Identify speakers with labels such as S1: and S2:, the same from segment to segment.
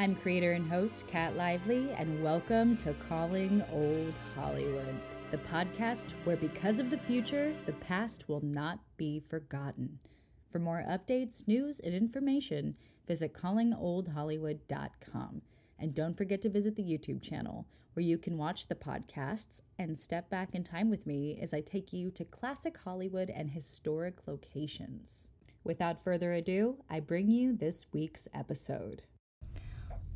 S1: I'm creator and host Kat Lively, and welcome to Calling Old Hollywood, the podcast where, because of the future, the past will not be forgotten. For more updates, news, and information, visit callingoldhollywood.com. And don't forget to visit the YouTube channel, where you can watch the podcasts and step back in time with me as I take you to classic Hollywood and historic locations. Without further ado, I bring you this week's episode.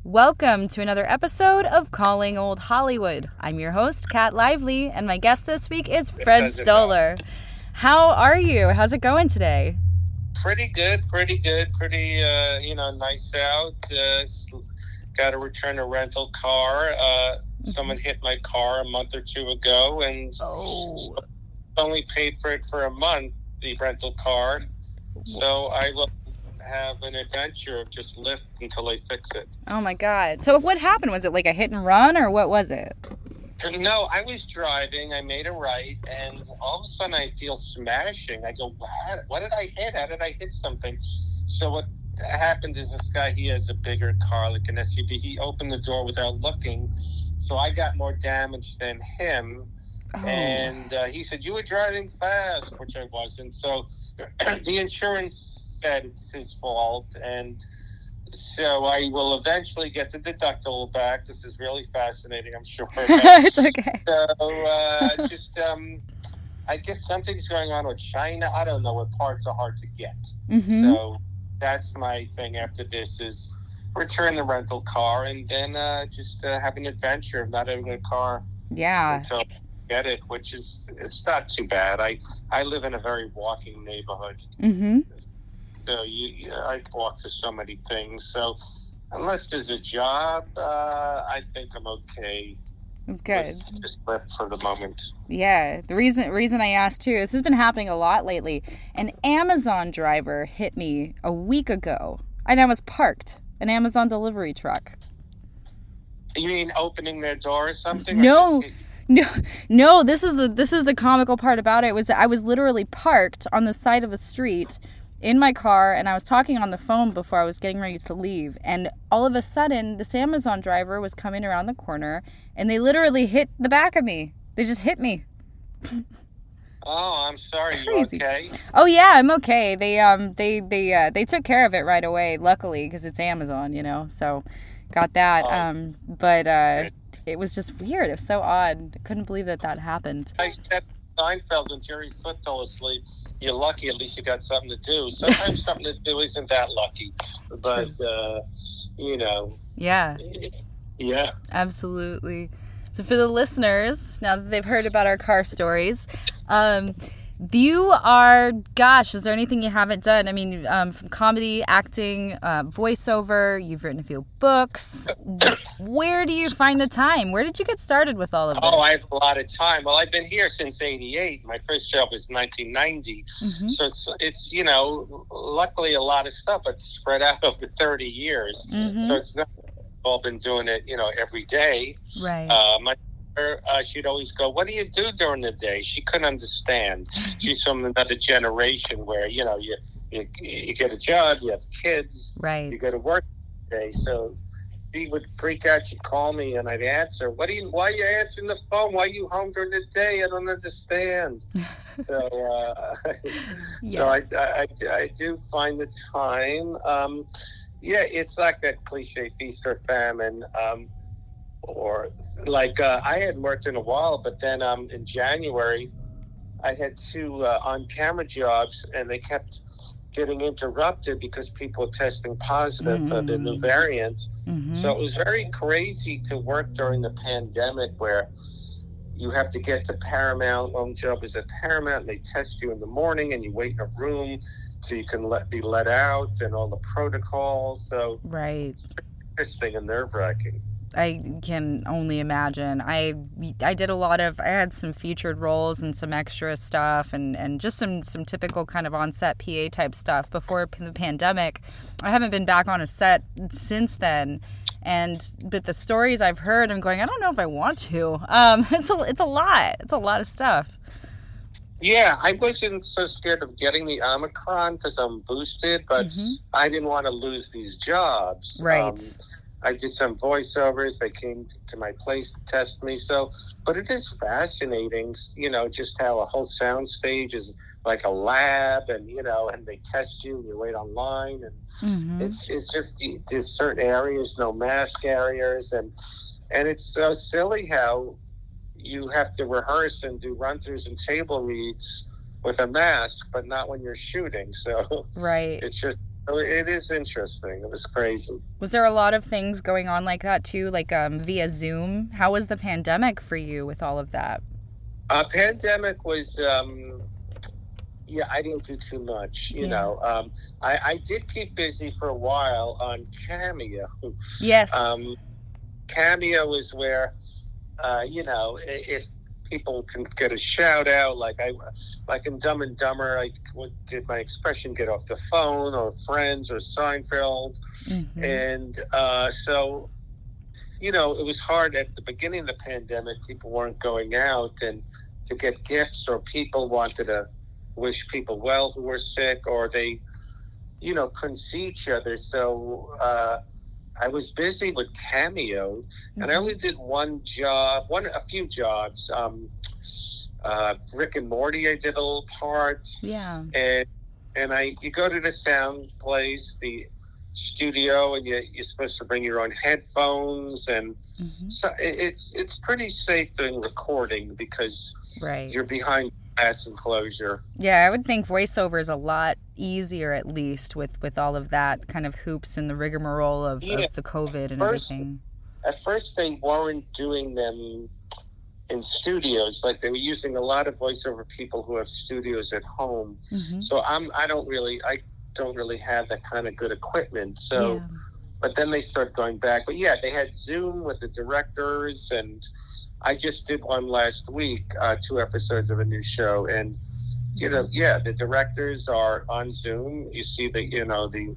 S1: Welcome to another episode of Calling Old Hollywood. I'm your host, Kat Lively, and my guest this week is Fred Stoller. How are you? How's it going today?
S2: Pretty good, pretty good, pretty uh, you know nice out. Uh, got to return a rental car. Uh, someone hit my car a month or two ago, and
S1: Oh.
S2: only paid for it for a month. The rental car, so I will have an adventure of just Lyft until they fix it.
S1: Oh my god. So what happened? Was it like a hit and run or what was it?
S2: No, I was driving. I made a right, and all of a sudden I feel smashing. I go, what? What did I hit? How did I hit something? So what happened is this guy, he has a bigger car, like an SUV. He opened the door without looking, so I got more damage than him.
S1: Oh.
S2: And uh, he said, "You were driving fast," which I wasn't. So the insurance said it's his fault, and so I will eventually get the deductible back. This is really fascinating. I'm sure.
S1: it's okay.
S2: So uh, just, um, I guess something's going on with China. I don't know what parts are hard to get.
S1: Mm-hmm.
S2: So that's my thing after this is return the rental car and then uh, just uh, have an adventure of not having a car
S1: Yeah.
S2: until I get it, which is it's not too bad. I I live in a very walking neighborhood,
S1: Mm-hmm.
S2: So you, you I walk to so many things. So unless there's a job, uh, I think I'm okay.
S1: That's good.
S2: Just live for the moment.
S1: Yeah. The reason reason I asked too, this has been happening a lot lately. An Amazon driver hit me a week ago. And I was parked. An Amazon delivery truck.
S2: You mean opening their door or something? or
S1: No.
S2: just-
S1: No, no. This is the this is the comical part about it. Was I was literally parked on the side of a street in my car, and I was talking on the phone before I was getting ready to leave, and all of a sudden, this Amazon driver was coming around the corner, and they literally hit the back of me. They just hit me.
S2: Oh, I'm sorry. You okay?
S1: Oh yeah, I'm okay. They um they they uh, they took care of it right away. Luckily, because it's Amazon, you know. So got that.
S2: Oh.
S1: Um, but uh, it was just weird. It was so odd. I couldn't believe that that happened.
S2: I Seinfeld when Jerry Foot fell asleep. You're lucky. At least you got something to do. Sometimes something to do isn't that lucky, but uh, you know,
S1: Yeah.
S2: yeah.
S1: Absolutely. So, for the listeners, now that they've heard about our car stories, um, you are, gosh, is there anything you haven't done? I mean, um, from comedy, acting, uh, voiceover, you've written a few books. Where do you find the time? Where did you get started with all of this?
S2: Oh, I have a lot of time. Well, I've been here since '88. My first job was 1990.
S1: Mhm.
S2: So it's it's you know, luckily a lot of stuff, but spread out over 30 years.
S1: Mhm.
S2: So it's not all been doing it, you know, every day.
S1: Right.
S2: Uh, my mother, uh, she'd always go, "What do you do during the day?" She couldn't understand. She's from another generation where you know you you, you get a job, you have kids,
S1: right?
S2: you go to work day. So she would freak out. She'd call me, and I'd answer. What do you? Why are you answering the phone? Why are you home during the day? I don't understand. so uh, so I, I, I, I do find the time. Um, yeah, it's like that cliche feast or famine. Um, or like uh, I hadn't worked in a while, but then um, in January, I had two uh, on-camera jobs, and they kept getting interrupted because people were testing positive for the new
S1: Mm.
S2: variant.
S1: Mhm.
S2: So it was very crazy to work during the pandemic where you have to get to Paramount. One job is at Paramount, and they test you in the morning, and you wait in a room so you can let be let out, and all the protocols. So
S1: right.
S2: interesting and nerve wracking.
S1: I can only imagine. I I did a lot of I had some featured roles and some extra stuff and and just some some typical kind of on set PA type stuff before the pandemic. I haven't been back on a set since then. And but the stories I've heard, I'm going. I don't know if I want to. Um, it's a it's a lot. It's a lot of stuff.
S2: Yeah, I wasn't so scared of getting the Omicron because I'm boosted, but
S1: Mhm.
S2: I didn't want to lose these jobs.
S1: Right.
S2: Um, I did some voiceovers. They came to my place to test me. So, but it is fascinating, you know, just how a whole sound stage is like a lab, and you know, and they test you, and you wait online, and
S1: Mm-hmm.
S2: it's it's just there's certain areas, no mask areas, and and it's so silly how you have to rehearse and do run throughs and table reads with a mask, but not when you're shooting. So
S1: Right.
S2: it's just it is interesting. It was crazy.
S1: Was there a lot of things going on like that too, like um, via Zoom? How was the pandemic for you with all of that?
S2: Uh, pandemic was, um, yeah, I didn't do too much. You
S1: Yeah.
S2: know, um, I, I did keep busy for a while on Cameo.
S1: Yes.
S2: Um, Cameo is where, uh, you know, if people can get a shout out, like I, like in Dumb and Dumber, I did my expression get off the phone, or Friends, or Seinfeld,
S1: Mhm.
S2: and uh, so you know it was hard at the beginning of the pandemic people weren't going out and to get gifts or people wanted to wish people well who were sick or they you know couldn't see each other so uh, i was busy with cameo and i
S1: Mhm.
S2: only did one job one a few jobs um, uh, rick and morty i did a little part
S1: Yeah.
S2: and and I you go to the sound place, the studio, and you, you're supposed to bring your own headphones, and
S1: hmm
S2: so it, it's it's pretty safe doing recording because
S1: Right.
S2: you're behind glass closure.
S1: Yeah, I would think voiceover is a lot easier, at least with with all of that kind of hoops and the rigmarole of,
S2: Yeah.
S1: of the COVID and
S2: First-
S1: everything.
S2: At first, they weren't doing them in studios; like they were using a lot of voiceover people who have studios at home.
S1: hmm
S2: So I'm I don't really I don't really have that kind of good equipment. So.
S1: yeah.
S2: but then they started going back. But yeah, they had Zoom with the directors, and I just did one last week, uh, two episodes of a new show, and you know, yeah, the directors are on Zoom. You see the, you know, the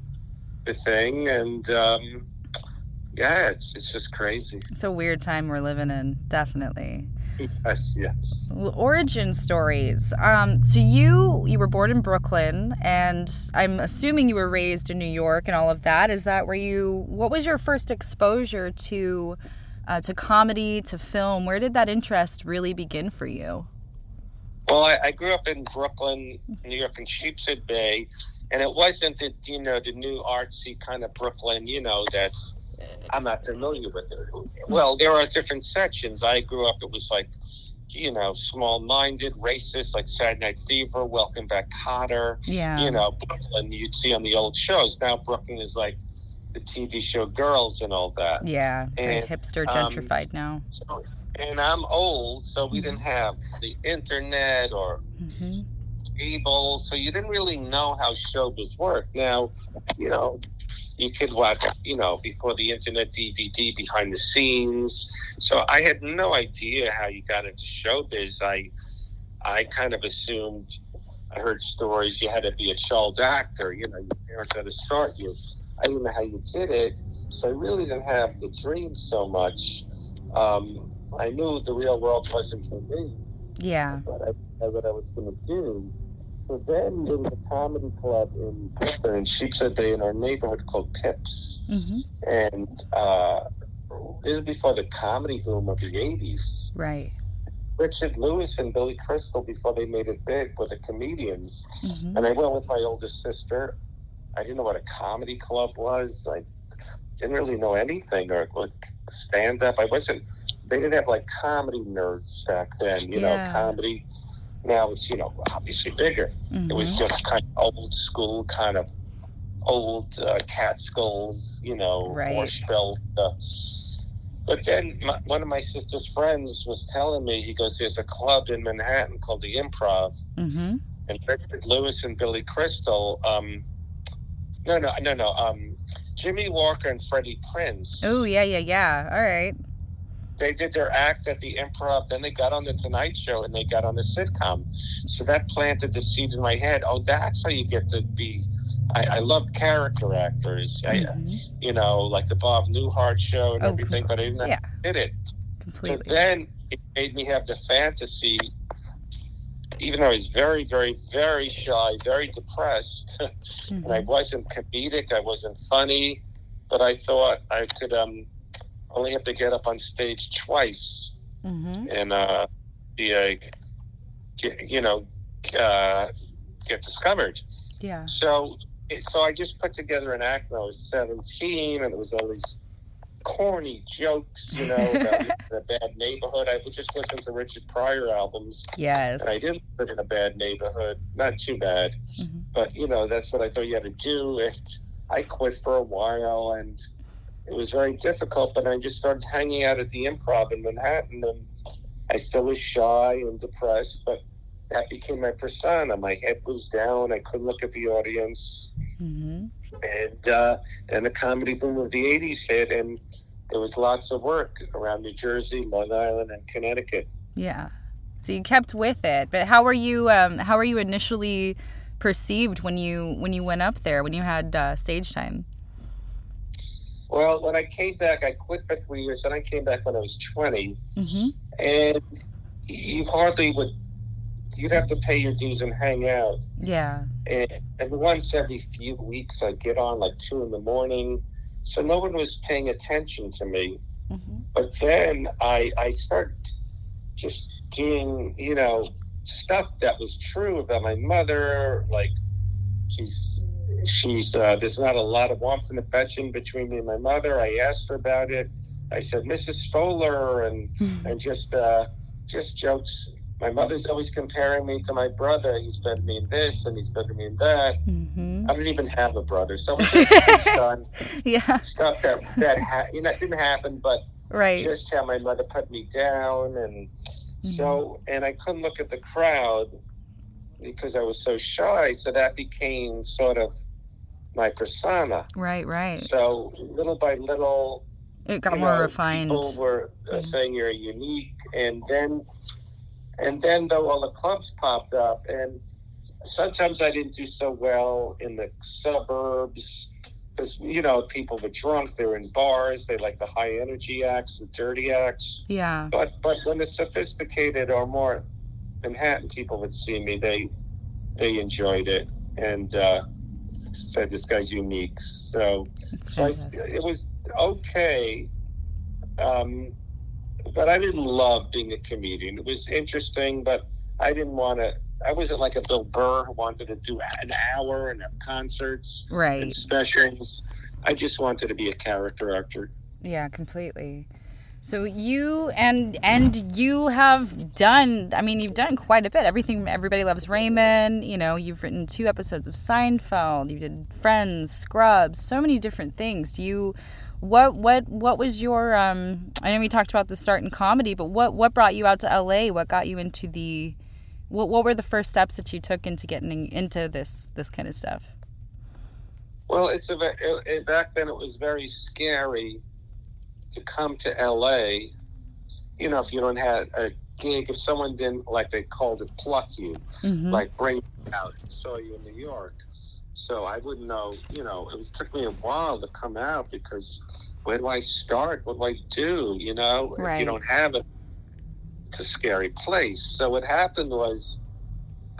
S2: the thing, and um, yeah, it's it's just crazy.
S1: It's a weird time we're living in, definitely.
S2: Yes, yes.
S1: Origin stories. Um, so you you were born in Brooklyn, and I'm assuming you were raised in New York and all of that. Is that where you? What was your first exposure to uh, to comedy, to film? Where did that interest really begin for you?
S2: Well, I, I grew up in Brooklyn, New York, in Sheepshead Bay, and it wasn't the you know the new artsy kind of Brooklyn, you know that's I'm not familiar with it. Well, there are different sections. I grew up; it was like you know small-minded, racist, like Saturday Night Fever, Welcome Back, Kotter.
S1: Yeah.
S2: You know, Brooklyn you'd see on the old shows. Now Brooklyn is like the TV show Girls and all that.
S1: Yeah.
S2: And,
S1: hipster
S2: um,
S1: gentrified now.
S2: So, and I'm old, so we didn't have the internet or
S1: hmm
S2: cable, so you didn't really know how showbiz worked. Now, you know, you could watch, you know, before the internet DVD behind the scenes. So I had no idea how you got into showbiz. I, I kind of assumed. I heard stories you had to be a child actor. You know, your parents had to start you. I didn't know how you did it, so I really didn't have the dream so much. Um, I knew the real world wasn't for me
S1: Yeah.
S2: but I didn't what I was going to do. So then there was a comedy club in Brooklyn, in Sheepshead Bay, in our neighborhood called Pips.
S1: hmm
S2: And uh, this is before the comedy boom of the 80s.
S1: Right.
S2: Richard Lewis and Billy Crystal, before they made it big, were the comedians.
S1: hmm
S2: And I went with my oldest sister. I didn't know what a comedy club was. I didn't really know anything or like stand up. I wasn't. They didn't have like comedy nerds back then. You
S1: Yeah.
S2: know, comedy. Now it's you know obviously bigger. It was
S1: hmm
S2: just kind of old school, kind of old uh, Catskills. You know,
S1: Right.
S2: Borscht Uh, but then my, one of my sister's friends was telling me, he goes, "There's a club in Manhattan called the Improv."
S1: hmm
S2: and Richard Lewis and Billy Crystal. Um, no, no, no, no. Um, Jimmie Walker and Freddie Prinze.
S1: Oh yeah, yeah, yeah. All right.
S2: They did their act at the Improv. Then they got on the Tonight Show and they got on the sitcom. So that planted the seed in my head. Oh, that's how you get to be. I, I love character actors. I,
S1: Mhm.
S2: you know, like the Bob Newhart show and
S1: Oh,
S2: everything. But I didn't
S1: yeah.
S2: did it. So
S1: Completely.
S2: then it made me have the fantasy, even though I was very, very, very shy, very depressed, and I
S1: Mhm.
S2: wasn't comedic, I wasn't funny. but I thought I could um, only have to get up on stage twice
S1: Mm-hmm.
S2: and uh, be a, you know, uh, get discovered.
S1: Yeah.
S2: So, so I just put together an act when I was 17, and it was all these corny jokes, you know, about a bad neighborhood. I would just listen to Richard Pryor albums,
S1: Yes.
S2: and I didn't live in a bad neighborhood, not too bad,
S1: Mhm.
S2: but you know, that's what I thought you had to do. And I quit for a while, and it was very difficult. But I just started hanging out at the Improv in Manhattan, and I still was shy and depressed, but that became my persona. My head was down. I couldn't look at the audience.
S1: Mm-hmm.
S2: And uh, then the comedy boom of the 80s hit, and there was lots of work around New Jersey, Long Island, and Connecticut.
S1: Yeah. So you kept with it, but how were you? Um, how were you initially perceived when you when you went up there when you had uh, stage time?
S2: Well, when I came back, I quit for three years, and I came back when I was 20.
S1: Mm-hmm.
S2: And you hardly would, you'd have to pay your dues and hang out.
S1: Yeah.
S2: And, and once every few weeks, I'd get on like two in the morning. So no one was paying attention to me.
S1: Mm-hmm.
S2: But then I I started just doing you know stuff that was true about my mother. Like she's she's uh, there's not a lot of warmth and affection between me and my mother. I asked her about it. I said, Mrs. Stoller, and and just uh, just jokes. My mother's always comparing me to my brother. He's better than me in this, and he's better than me in that.
S1: Mm-hmm.
S2: I don't even have a brother, so it's done
S1: Yeah.
S2: stuff that that ha- you know didn't happen, but
S1: Right.
S2: just how my mother put me down and
S1: Mm-hmm.
S2: so and i couldn't look at the crowd because i was so shy so that became sort of my persona
S1: Right. Right.
S2: so little by little
S1: It got more
S2: know,
S1: refined.
S2: people were uh,
S1: Mhm.
S2: saying you're unique and then and then though all the clubs popped up and sometimes i didn't do so well in the suburbs because you know people were drunk they were in bars they like the high energy acts and dirty acts.
S1: Yeah.
S2: but but when the sophisticated or more manhattan people would see me they they enjoyed it and uh said this guy's unique. So so I, it was okay, um, but I didn't love being a comedian. It was interesting, but I didn't want to. I wasn't like a Bill Burr who wanted to do an hour and have concerts and
S1: Right.
S2: specials. I just wanted to be a character actor.
S1: Yeah, completely. So you and and you have done I mean you've done quite a bit. Everything Everybody Loves Raymond, you know, you've written two episodes of Seinfeld, you did Friends, Scrubs, so many different things. Do you what what what was your um I know we talked about the start in comedy, but what what brought you out to LA? What got you into the what what were the first steps that you took into getting into this this kind of stuff?
S2: Well, it's a it, it, back then. It was very scary to come to L.A. You know, if you don't have a gig, if someone didn't like they called it pluck you,
S1: Mhm.
S2: like bring you out and saw you in New York. So I wouldn't know, you know, it took me a while to come out because where do I start? What do I do? You know, if you don't have it, it's a scary place. So what happened was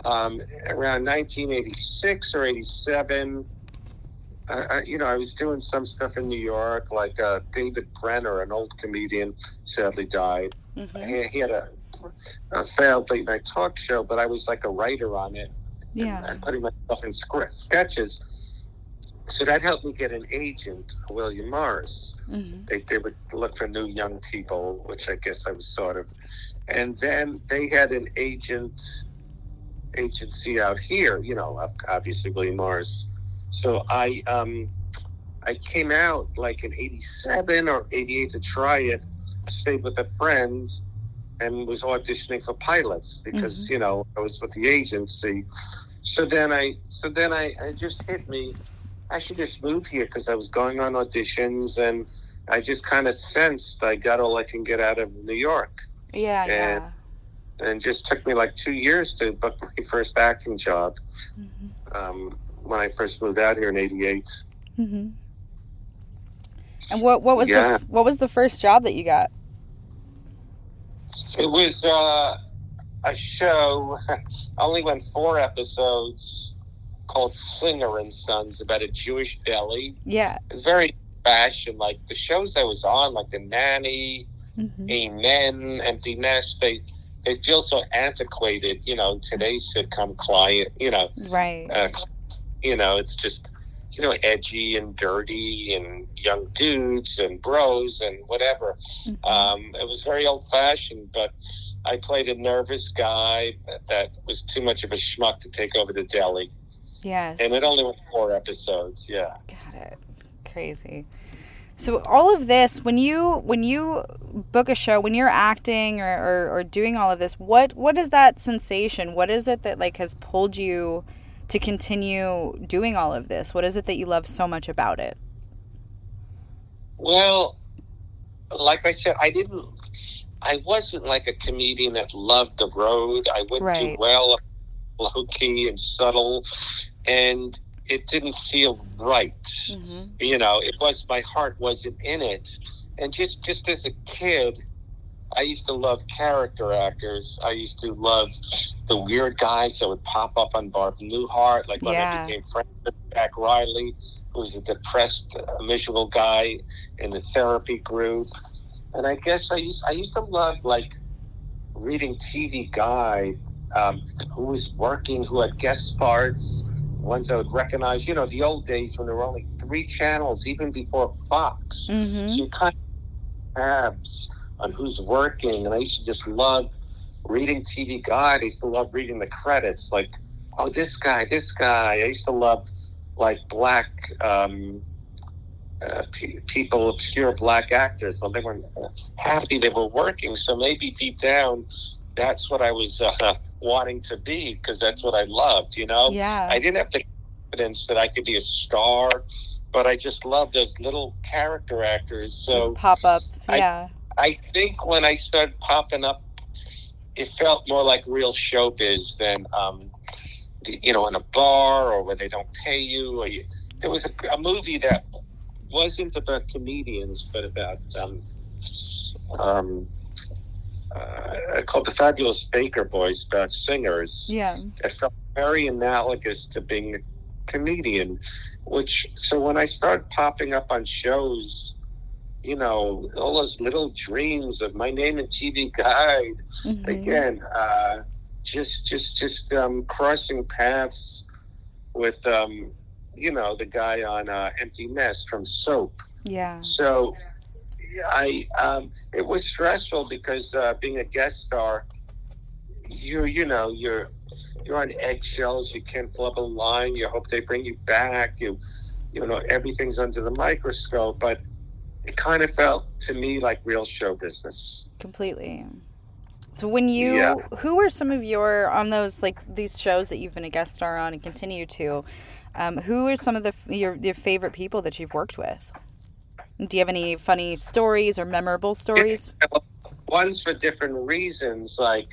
S2: um, around 1986 or 87, I, I, you know, I was doing some stuff in New York, like uh, David Brenner, an old comedian, sadly died
S1: Mhm.
S2: he, he had a, a failed late night talk show, but I was like a writer on it
S1: Yeah.
S2: and putting myself in script, sketches. So that helped me get an agent, William Morris.
S1: Mhm.
S2: They, they would look for new young people, which I guess I was sort of. And then they had an agent agency out here, you know, obviously William Morris. So I um, I came out like in '87 or '88 to try it. Stayed with a friend and was auditioning for pilots because you know I was with the agency. So then I so then I it just hit me. I should just move here because I was going on auditions and I just kind of sensed I got all I can get out of New York.
S1: Yeah,
S2: And-
S1: yeah.
S2: And just took me like two years to book my first acting job
S1: Mhm.
S2: um, when I first moved out here in '88.
S1: hmm And what what was
S2: Yeah.
S1: the what was the first job that you got?
S2: It was uh, a show. I only went four episodes called Singer and Sons about a Jewish deli.
S1: Yeah.
S2: It's very fashion. Like the shows I was on, like The Nanny,
S1: Mhm.
S2: Amen, Empty Nest, they they feel so antiquated. You know, today's sitcom client. You know,
S1: Right.
S2: uh, you know, it's just you know edgy and dirty and young dudes and bros and whatever.
S1: Mhm.
S2: Um, it was very old fashioned, but I played a nervous guy that, that was too much of a schmuck to take over the deli,
S1: yes.
S2: and it only went four episodes. Yeah.
S1: Got it. Crazy. So all of this, when you when you book a show, when you're acting or, or, or doing all of this, what what is that sensation? What is it that like has pulled you to continue doing all of this? What is it that you love so much about it?
S2: Well, like I said, I didn't. I wasn't like a comedian that loved the road. I wouldn't do
S1: Right.
S2: well, low key and subtle, and it didn't feel right.
S1: Mm-hmm.
S2: You know, it was my heart wasn't in it, and just just as a kid, I used to love character actors. I used to love the weird guys that would pop up on Bob Newhart, like when
S1: Yeah.
S2: I became friends with Jack Riley, who was a depressed, uh, miserable guy in the therapy group. And I guess I used I used to love like reading TV Guide, um, who was working, who had guest parts, ones I would recognize. You know, the old days when there were only three channels, even before Fox.
S1: Mm-hmm.
S2: you kind of tabs on who's working, and I used to just love reading TV Guide. I used to love reading the credits, like, oh, this guy, this guy. I used to love like black um, uh, pe- people, obscure black actors. Well, they weren't happy they were working, so maybe deep down, that's what I was uh, wanting to be because that's what I loved. You know,
S1: Yeah.
S2: I didn't have the confidence that I could be a star, but I just loved those little character actors. So
S1: Pop up. Yeah.
S2: I think when I started popping up, it felt more like real showbiz than, um, the, you know, in a bar or where they don't pay you. Or you, there was a, a movie that wasn't about comedians, but about um, um, uh, called The Fabulous Baker Boys, about singers
S1: Yeah.
S2: it felt very analogous to being a comedian which so when i started popping up on shows you know all those little dreams of my name and tv guide
S1: Mhm.
S2: again uh just just just um crossing paths with um you know the guy on uh empty nest from soap
S1: Yeah.
S2: so I um, it was stressful because uh, being a guest star, you you know you're you're on eggshells. You can't flub a line. You hope they bring you back. You you know everything's under the microscope. But it kind of felt to me like real show business.
S1: Completely. So when you
S2: Yeah.
S1: who are some of your on those like these shows that you've been a guest star on and continue to um, who are some of the your your favorite people that you've worked with? Do you have any funny stories or memorable stories?
S2: One's for different reasons. Like,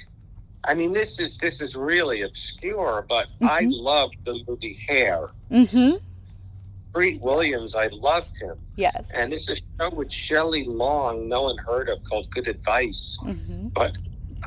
S2: I mean, this is this is really obscure, but I
S1: Mhm.
S2: loved the movie Hair.
S1: Mm-hmm.
S2: Treat Williams, I loved him.
S1: Yes.
S2: And it's a show with Shelley Long, no one heard of, called Good Advice.
S1: Mm-hmm.
S2: But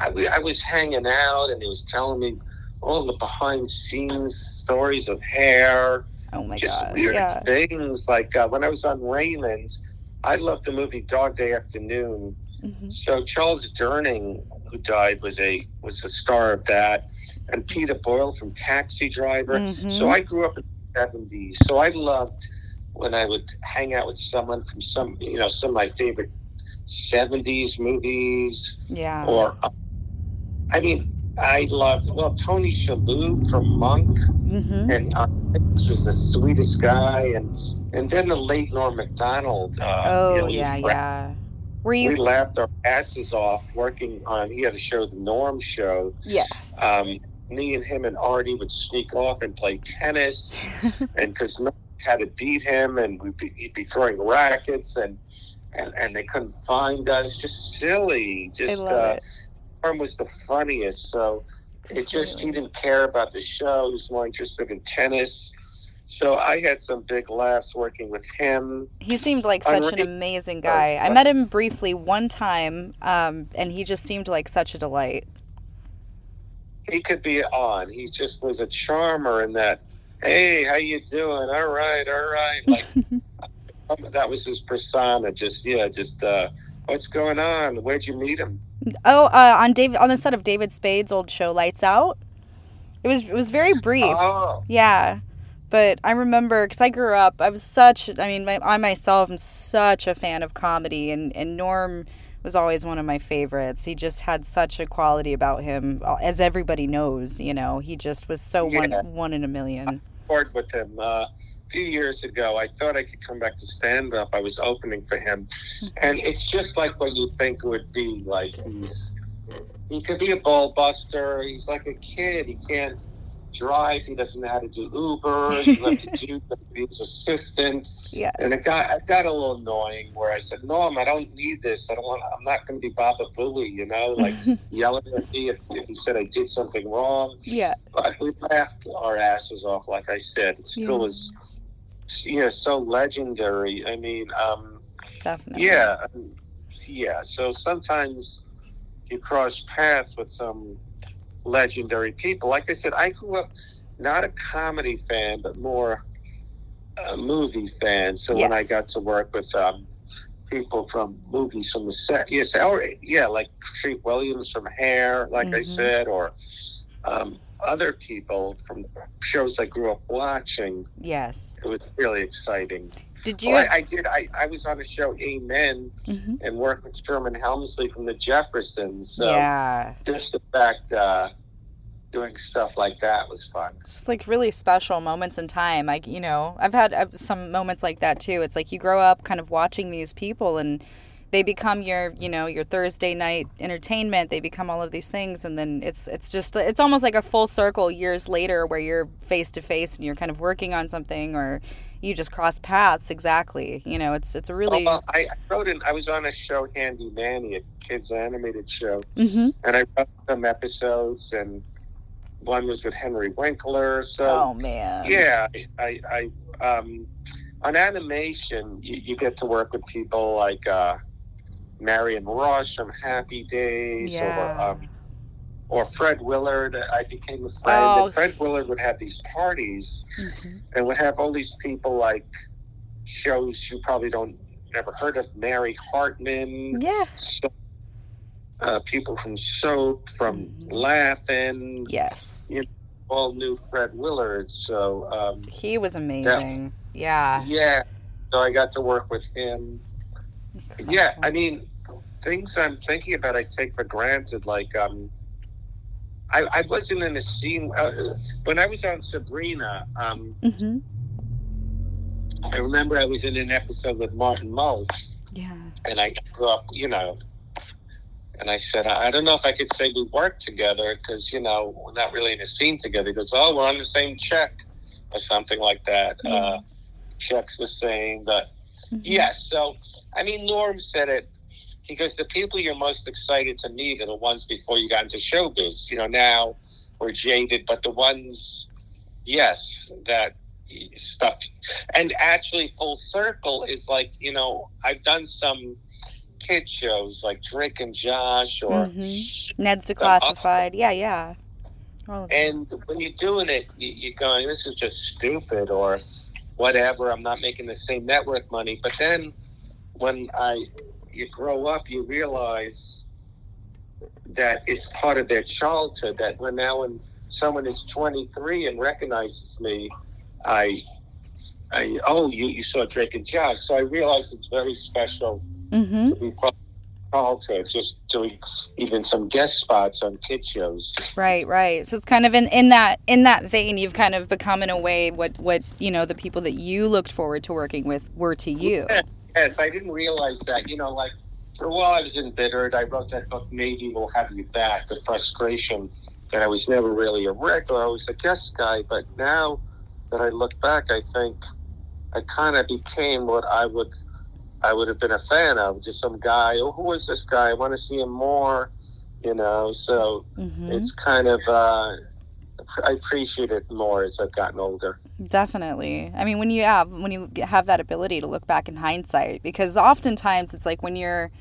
S2: I was hanging out, and he was telling me all the behind scenes stories of hair,
S1: Oh my
S2: just
S1: god.
S2: weird
S1: Yeah.
S2: things. Like uh, when I was on Raymond, I loved the movie Dog Day Afternoon.
S1: Mm-hmm.
S2: So Charles Durning, who died, was a was a star of that, and Peter Boyle from Taxi Driver.
S1: Mhm.
S2: So I grew up in the seventies. So I loved when I would hang out with someone from some, you know, some of my favorite seventies movies,
S1: Yeah.
S2: or I mean, I loved well Tony Shalhoub from Monk,
S1: Mm-hmm.
S2: and uh, this was the sweetest guy, and and then the late Norm Macdonald. Uh, you
S1: Oh
S2: know,
S1: yeah, yeah. Were you...
S2: we laughed our asses off working on. He had a show, the Norm Show.
S1: Yes.
S2: Um, me and him and Artie would sneak off and play tennis, and because Norm had to beat him, and we'd be, he'd be throwing rackets, and, and and they couldn't find us. Just silly. Just uh. Norm was the funniest. So it just he didn't care about the show. He was more interested in tennis. So I had some big laughs working with him.
S1: He seemed like such an amazing guy. I met him briefly one time, um, and he just seemed like such a delight.
S2: He could be on. He just was a charmer in that. Hey, how you doing? All right, all right. Like that was his persona. Just yeah, just uh, what's going on? Where'd you meet him?
S1: Oh, uh, on David on the set of David Spade's old show Lights Out. It was it was very brief.
S2: Oh,
S1: Yeah. But I remember because I grew up, I was such, I mean, my, I myself am such a fan of comedy, and, and Norm was always one of my favorites. He just had such a quality about him, uh, as everybody knows, you know. He just was so
S2: Yeah.
S1: one, one in a million.
S2: toured with him uh, a few years ago. I thought I could come back to stand up. I was opening for him, and it's just like what you think it would be. Like he's he could be a ball buster. He's like a kid. He can't drive. He doesn't know how to do Uber. He left to do his assistant.
S1: Yeah.
S2: And it got it got a little annoying where I said, "Norm, I don't need this. I don't want. I'm not going to be Baba Booey, you know, like yelling at me if, if he said I did something wrong."
S1: yeah.
S2: But we laughed our asses off, like I said. It still
S1: Yeah.
S2: was, yeah, so legendary. I mean, um,
S1: Definitely.
S2: yeah, um, yeah. So sometimes you cross paths with some legendary people. Like I said, I grew up not a comedy fan, but more a movie fan. So when I got to work with um, people from movies from the set, yes, or yeah, like Treat Williams from Hair, like I
S1: Mhm.
S2: said, or um, other people from shows I grew up watching.
S1: Yes.
S2: It was really exciting.
S1: Did you?
S2: I, I did. I, I was on a show, Amen,
S1: Mhm.
S2: and worked with Sherman Hemsley from the Jeffersons. So
S1: yeah.
S2: just the fact uh, doing stuff like that was fun.
S1: just like really special moments in time like you know i've had uh, some moments like that too it's like you grow up kind of watching these people and they become your you know your thursday night entertainment they become all of these things and then it's it's just it's almost like a full circle years later where you're face to face and you're kind of working on something or you just cross paths exactly you know it's it's a really
S2: Well, I, I wrote in. I was on a show, Handy Manny, a kids animated show,
S1: Mhm.
S2: and I wrote some episodes, and one was with Henry Winkler. So
S1: oh man
S2: yeah, I, I um, on animation, you, you get to work with people like uh, Marion Ross from Happy Days, or um, or Fred Willard. I became a friend.
S1: Oh.
S2: And Fred Willard would have these parties
S1: Mhm.
S2: and would have all these people like shows you probably don't never heard of. Mary Hartman,
S1: yeah
S2: so, uh, people from Soap, from
S1: Mhm.
S2: Laughing,
S1: yes you
S2: all knew Fred Willard. So. Um,
S1: he was amazing yeah,
S2: Yeah. So I got to work with him. Yeah, I mean, things I'm thinking about, I take for granted. Like, um, I, I wasn't in a scene uh, when I was on Sabrina. Um,
S1: hmm
S2: I remember I was in an episode with Martin Mull,
S1: yeah
S2: and I grew up, you know. And I said, I don't know if I could say we worked together because, you know, we're not really in a scene together. He goes, Oh, we're on the same check or something like that. Uh, check's the same, but
S1: Mhm.
S2: Yes. So, I mean, Norm said it. because the people you're most excited to meet are the ones before you got into showbiz. You know, now we're jaded, but the ones, yes, that stuck. And actually, full circle is like, you know, I've done some kid shows like Drake and Josh or.
S1: Mhm. Ned's Declassified. Yeah, yeah. All of them.
S2: And when you're doing it, you're going, this is just stupid or whatever. I'm not making the same network money. But then when I you grow up, you realize that it's part of their childhood. That when now when someone is 23 and recognizes me, I, I oh you you saw Drake and Josh, so I realize it's very special
S1: Mhm.
S2: to be part Oh, of childhood. Just doing even some guest spots on kid shows.
S1: Right, right. So it's kind of in, in that in that vein you've kind of become in a way what what, you know, the people that you looked forward to working with were to you.
S2: Yes, I didn't realize that. You know, like for a while I was embittered. I wrote that book, Maybe We'll Have You Back. The frustration that I was never really a regular. I was a guest guy, but now that I look back, I think I kind of became what I would I would have been a fan of. Just some guy. Oh, who is this guy? I want to see him more. You know, so
S1: Mhm.
S2: it's kind of. Uh, I appreciate it more as I've gotten older.
S1: Definitely. I mean, when you have when you have that ability to look back in hindsight, because oftentimes it's like when you're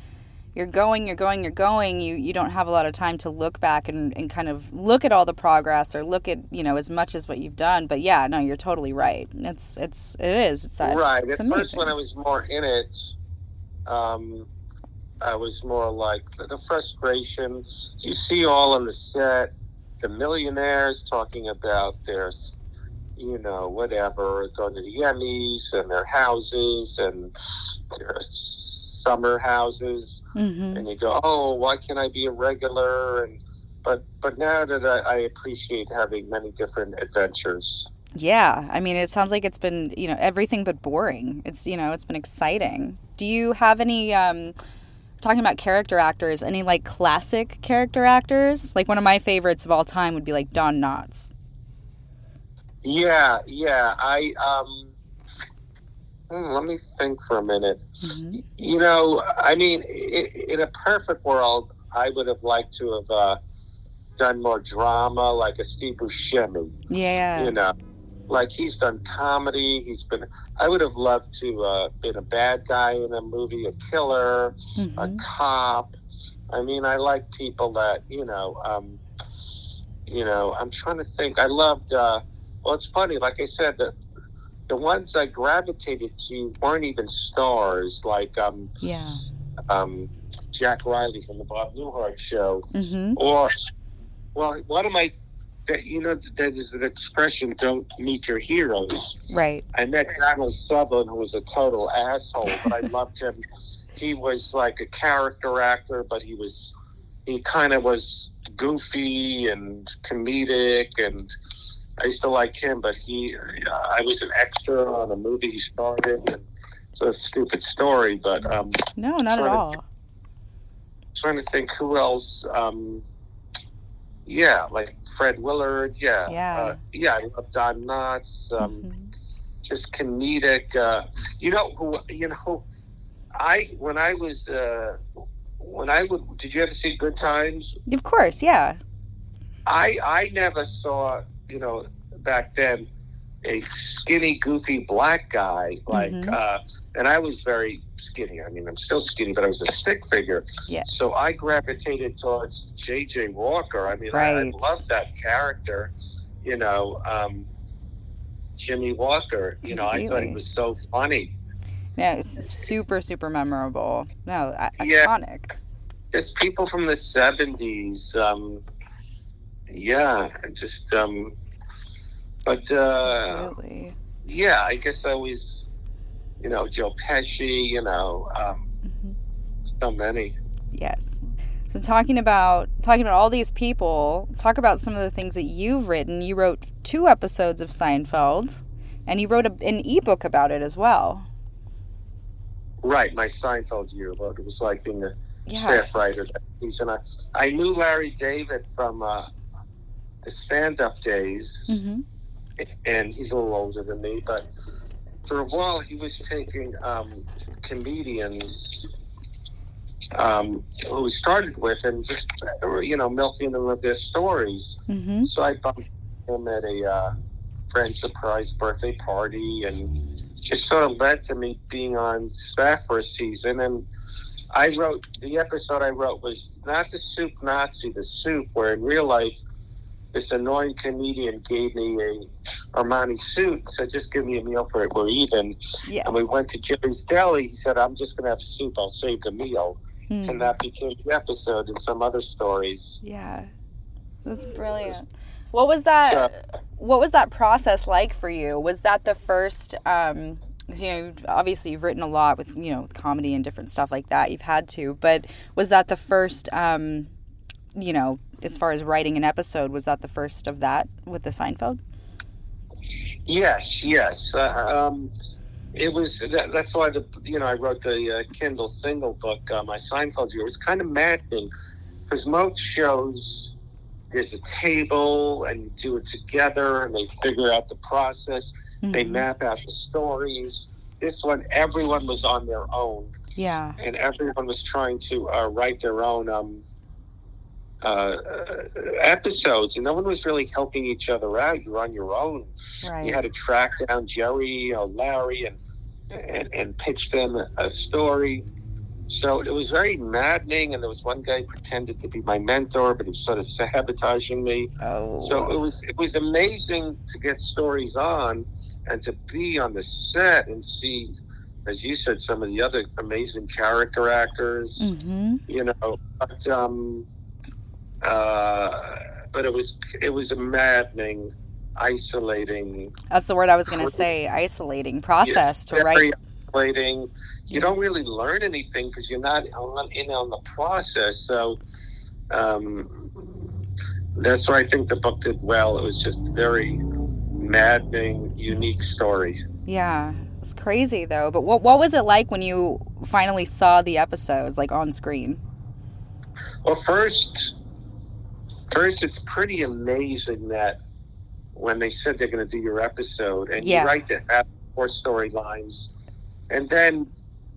S1: you're going, you're going, you're going, you you don't have a lot of time to look back and, and kind of look at all the progress or look at, you know, as much as what you've done. But yeah, no, you're totally right. It's it's it is. It's that,
S2: right.
S1: It's
S2: At
S1: amazing.
S2: first, when I was more in it, um, I was more like the, the frustration. You see all on the set, the millionaires talking about their, you know, whatever, going to the Emmys and their houses and their summer houses,
S1: hmm
S2: and you go, oh, why can't I be a regular? And but but now that I, I appreciate having many different adventures.
S1: Yeah, I mean, it sounds like it's been, you know, everything but boring. It's, you know, it's been exciting. Do you have any, um, talking about character actors, any like classic character actors? Like one of my favorites of all time would be like Don Knotts.
S2: Yeah, yeah. I um. Hmm, let me think for a minute.
S1: hmm
S2: You know, I mean, in a perfect world, I would have liked to have uh, done more drama, like a Steve Buscemi.
S1: Yeah.
S2: You know, like he's done comedy. He's been. I would have loved to uh, been a bad guy in a movie, a killer, a
S1: Mhm.
S2: cop. I mean, I like people that you know. Um, you know, I'm trying to think. I loved. Uh, well, it's funny. Like I said, the the ones I gravitated to weren't even stars. Like um,
S1: Yeah.
S2: um, Jack Riley from the Bob Newhart Show,
S1: hmm
S2: or well, one of my. That, you know, there's an expression: "Don't meet your heroes."
S1: Right.
S2: I met Donald Sutherland, who was a total asshole, but I loved him. He was like a character actor, but he was he kind of was goofy and comedic, and I used to like him. But he, uh, I was an extra on a movie he starred in. It's a stupid story, but um,
S1: No, not at all.
S2: trying to think who else. Um, yeah, like Fred Willard. Yeah,
S1: Yeah.
S2: uh, yeah. I love Don Knotts. Um,
S1: Mhm.
S2: just comedic. Uh, you know who? You know, I when I was uh, when I would. Did you ever see Good Times?
S1: Of course. Yeah.
S2: I I never saw. You know, back then, a skinny, goofy black guy like.
S1: Mhm.
S2: Uh, and I was very skinny. I mean, I'm still skinny, but I was a stick figure.
S1: Yeah.
S2: So I gravitated towards J.J. Walker. I mean, I, I
S1: Right.
S2: loved that character. You know. Um, Jimmie Walker, you know, I thought he was so funny.
S1: Yeah. It's super, super memorable. No, i-
S2: Yeah.
S1: iconic.
S2: just people from the 70s um yeah just um but uh yeah i guess i was, you know joe pesci you know um
S1: Mhm.
S2: so many
S1: Yes. So talking about talking about all these people, let's talk about some of the things that you've written. You wrote two episodes of Seinfeld, and you wrote a, an ebook about it as well.
S2: right my seinfeld yearbook it was like being a
S1: Yeah.
S2: staff writer that season i, I knew larry david from uh the stand-up days
S1: hmm
S2: and he's a little older than me, but for a while he was taking um, comedians um, who he started with and just you know milking them of their stories.
S1: hmm
S2: So I bumped him at a uh, friend surprise birthday party, and just sort of led to me being on staff for a season. And I wrote the episode I wrote was not the soup Nazi, the soup, where in real life this annoying comedian gave me a Armani suit, said just give me a meal for it, we're even.
S1: Yes.
S2: And we went to Jimmy's Deli. He said, I'm just going to have soup. I'll save the meal.
S1: Mm.
S2: And that became the episode and some other stories.
S1: Yeah. That's brilliant. What was that
S2: So-
S1: what was that process like for you? Was that the first um 'cause, you know, obviously you've written a lot with, you know, with comedy and different stuff like that. You've had to, but was that the first um you know, as far as writing an episode, was that the first of that with the Seinfeld?
S2: Yes, yes. Uh, um, it was that, that's why the you know I wrote the uh, Kindle single book, uh, my Seinfeld year. It was kind of maddening because most shows there's a table and you do it together and they figure out the process. They
S1: Mhm.
S2: map out the stories. This one, everyone was on their own,
S1: Yeah.
S2: and everyone was trying to uh, write their own um, uh, episodes, and no one was really helping each other out. You're on your own
S1: Right.
S2: you had to track down Jerry or Larry and and, and pitch them a story. so it was very maddening, and there was one guy who pretended to be my mentor, but he was sort of sabotaging me.
S1: Oh.
S2: So it was it was amazing to get stories on and to be on the set and see, as you said, some of the other amazing character actors.
S1: Mm-hmm.
S2: You know, but um, uh, but it was it was a maddening, isolating,
S1: That's the word I was going to say. Isolating process to write.
S2: isolating. You don't really learn anything because you're not on, in on the process. So um, that's why I think the book did well. It was just very maddening, unique story.
S1: Yeah, it's crazy though. But what what was it like when you finally saw the episodes like on screen?
S2: Well, first, first, it's pretty amazing that when they said they're going to do your episode, and
S1: Yeah.
S2: you write the have four storylines, and then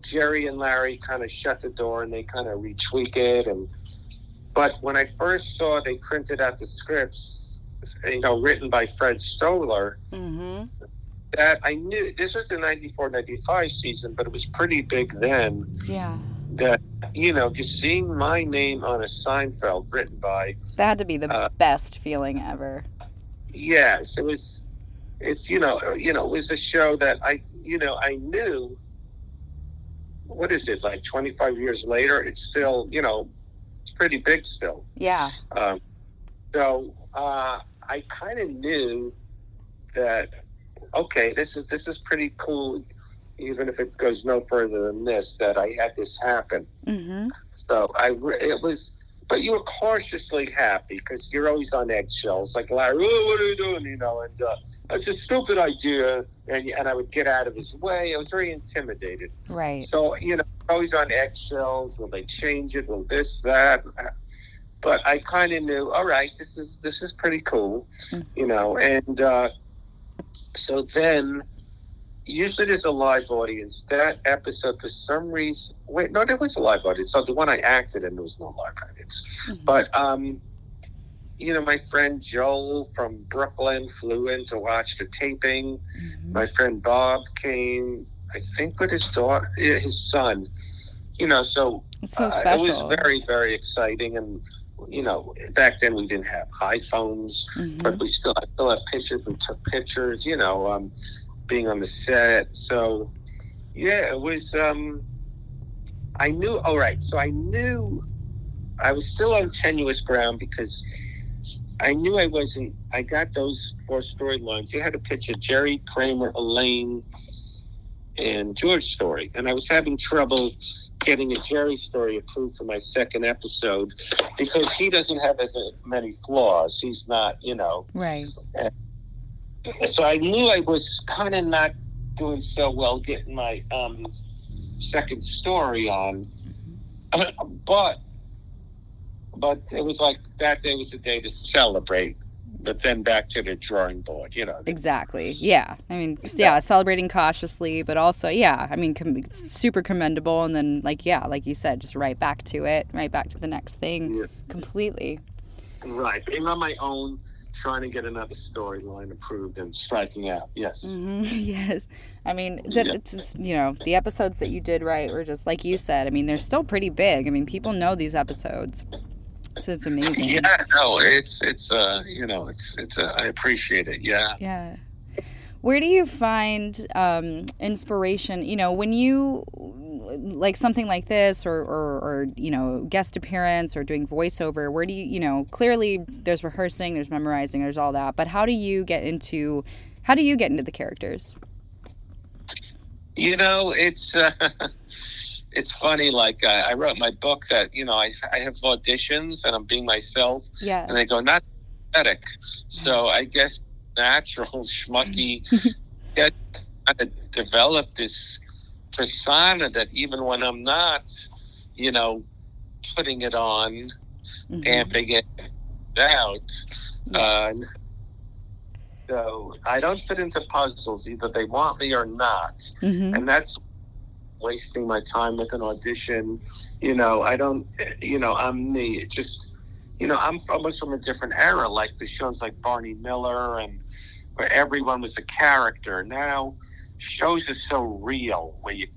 S2: Jerry and Larry kind of shut the door and they kind of retweak it. And but when I first saw they printed out the scripts, you know, written by Fred Stoller,
S1: Mm-hmm.
S2: that I knew this was the 94-95 season, but it was pretty big then.
S1: Yeah,
S2: That you know, just seeing my name on a Seinfeld written by
S1: that had to be the
S2: Uh,
S1: best feeling ever.
S2: yes, it was. It's you know you know it was a show that I you know I knew. What is it like? Twenty five years later, it's still you know, it's pretty big still.
S1: Yeah.
S2: Um, so uh, I kind of knew that okay, this is this is pretty cool, even if it goes no further than this. That I had this happen.
S1: Mm-hmm.
S2: So I, it was, but you were cautiously happy because you're always on eggshells. Like Larry, oh, what are you doing? You know, and uh, it's a stupid idea, and and I would get out of his way. I was very intimidated.
S1: Right.
S2: So you know, always on eggshells. Will they change it? Will this that? But I kind of knew. All right, this is this is pretty cool,
S1: Mm.
S2: you know. And uh, so then, usually there's a live audience. That episode, for some reason, wait, no, there was a live audience. So the one I acted in, there was no live audience.
S1: Mhm.
S2: But um, you know, my friend Joel from Brooklyn flew in to watch the taping.
S1: Mhm.
S2: My friend Bob came, I think, with his daughter, his son. You know, so,
S1: so
S2: uh, it was very, very exciting. And you know, back then we didn't have iPhones,
S1: Mhm.
S2: but we still, I still have pictures. We took pictures. You know, um, being on the set. So, yeah, it was. Um, I knew. All right, so I knew I was still on tenuous ground because I knew I wasn't. I got those four storylines. You had a picture Jerry Kramer, Elaine, and George story, and I was having trouble getting a Jerry story approved for my second episode because he doesn't have as many flaws. He's not, you know.
S1: Right.
S2: So I knew I was kind of not doing so well getting my um, second story on, but but it was like that day was the day to celebrate. But then back to the drawing board, you know.
S1: Exactly. Yeah. I mean, yeah, celebrating cautiously, but also, yeah, I mean, com- super commendable. And then, like, yeah, like you said, just right back to it, right back to the next thing
S2: Yeah.
S1: completely.
S2: Right, being on my own, trying to get another storyline approved and striking out. Yes.
S1: hmm Yes. I mean, that
S2: Yeah.
S1: it's just, you know, the episodes that you did right were just, like you said, I mean, they're still pretty big. I mean, people know these episodes. So it's amazing.
S2: Yeah, no, it's it's uh you know it's it's uh, I appreciate it. Yeah.
S1: Yeah. Where do you find um, inspiration? You know, when you like something like this, or, or or you know, guest appearance, or doing voiceover. Where do you, you know, clearly there's rehearsing, there's memorizing, there's all that. But how do you get into, how do you get into the characters?
S2: You know, it's uh, it's funny. Like I, I wrote my book that you know I I have auditions and I'm being myself,
S1: Yeah.
S2: and they go not aesthetic. So I guess natural schmucky get kind of develop this persona that even when I'm not, you know, putting it on,
S1: Mhm.
S2: amping it out. Uh, so I don't fit into puzzles. Either they want me or not
S1: Mhm.
S2: and that's wasting my time with an audition. You know, I don't. You know, I'm me. It just, you know, I'm almost from a different era. Like the shows like Barney Miller and where everyone was a character. Now shows are so real where you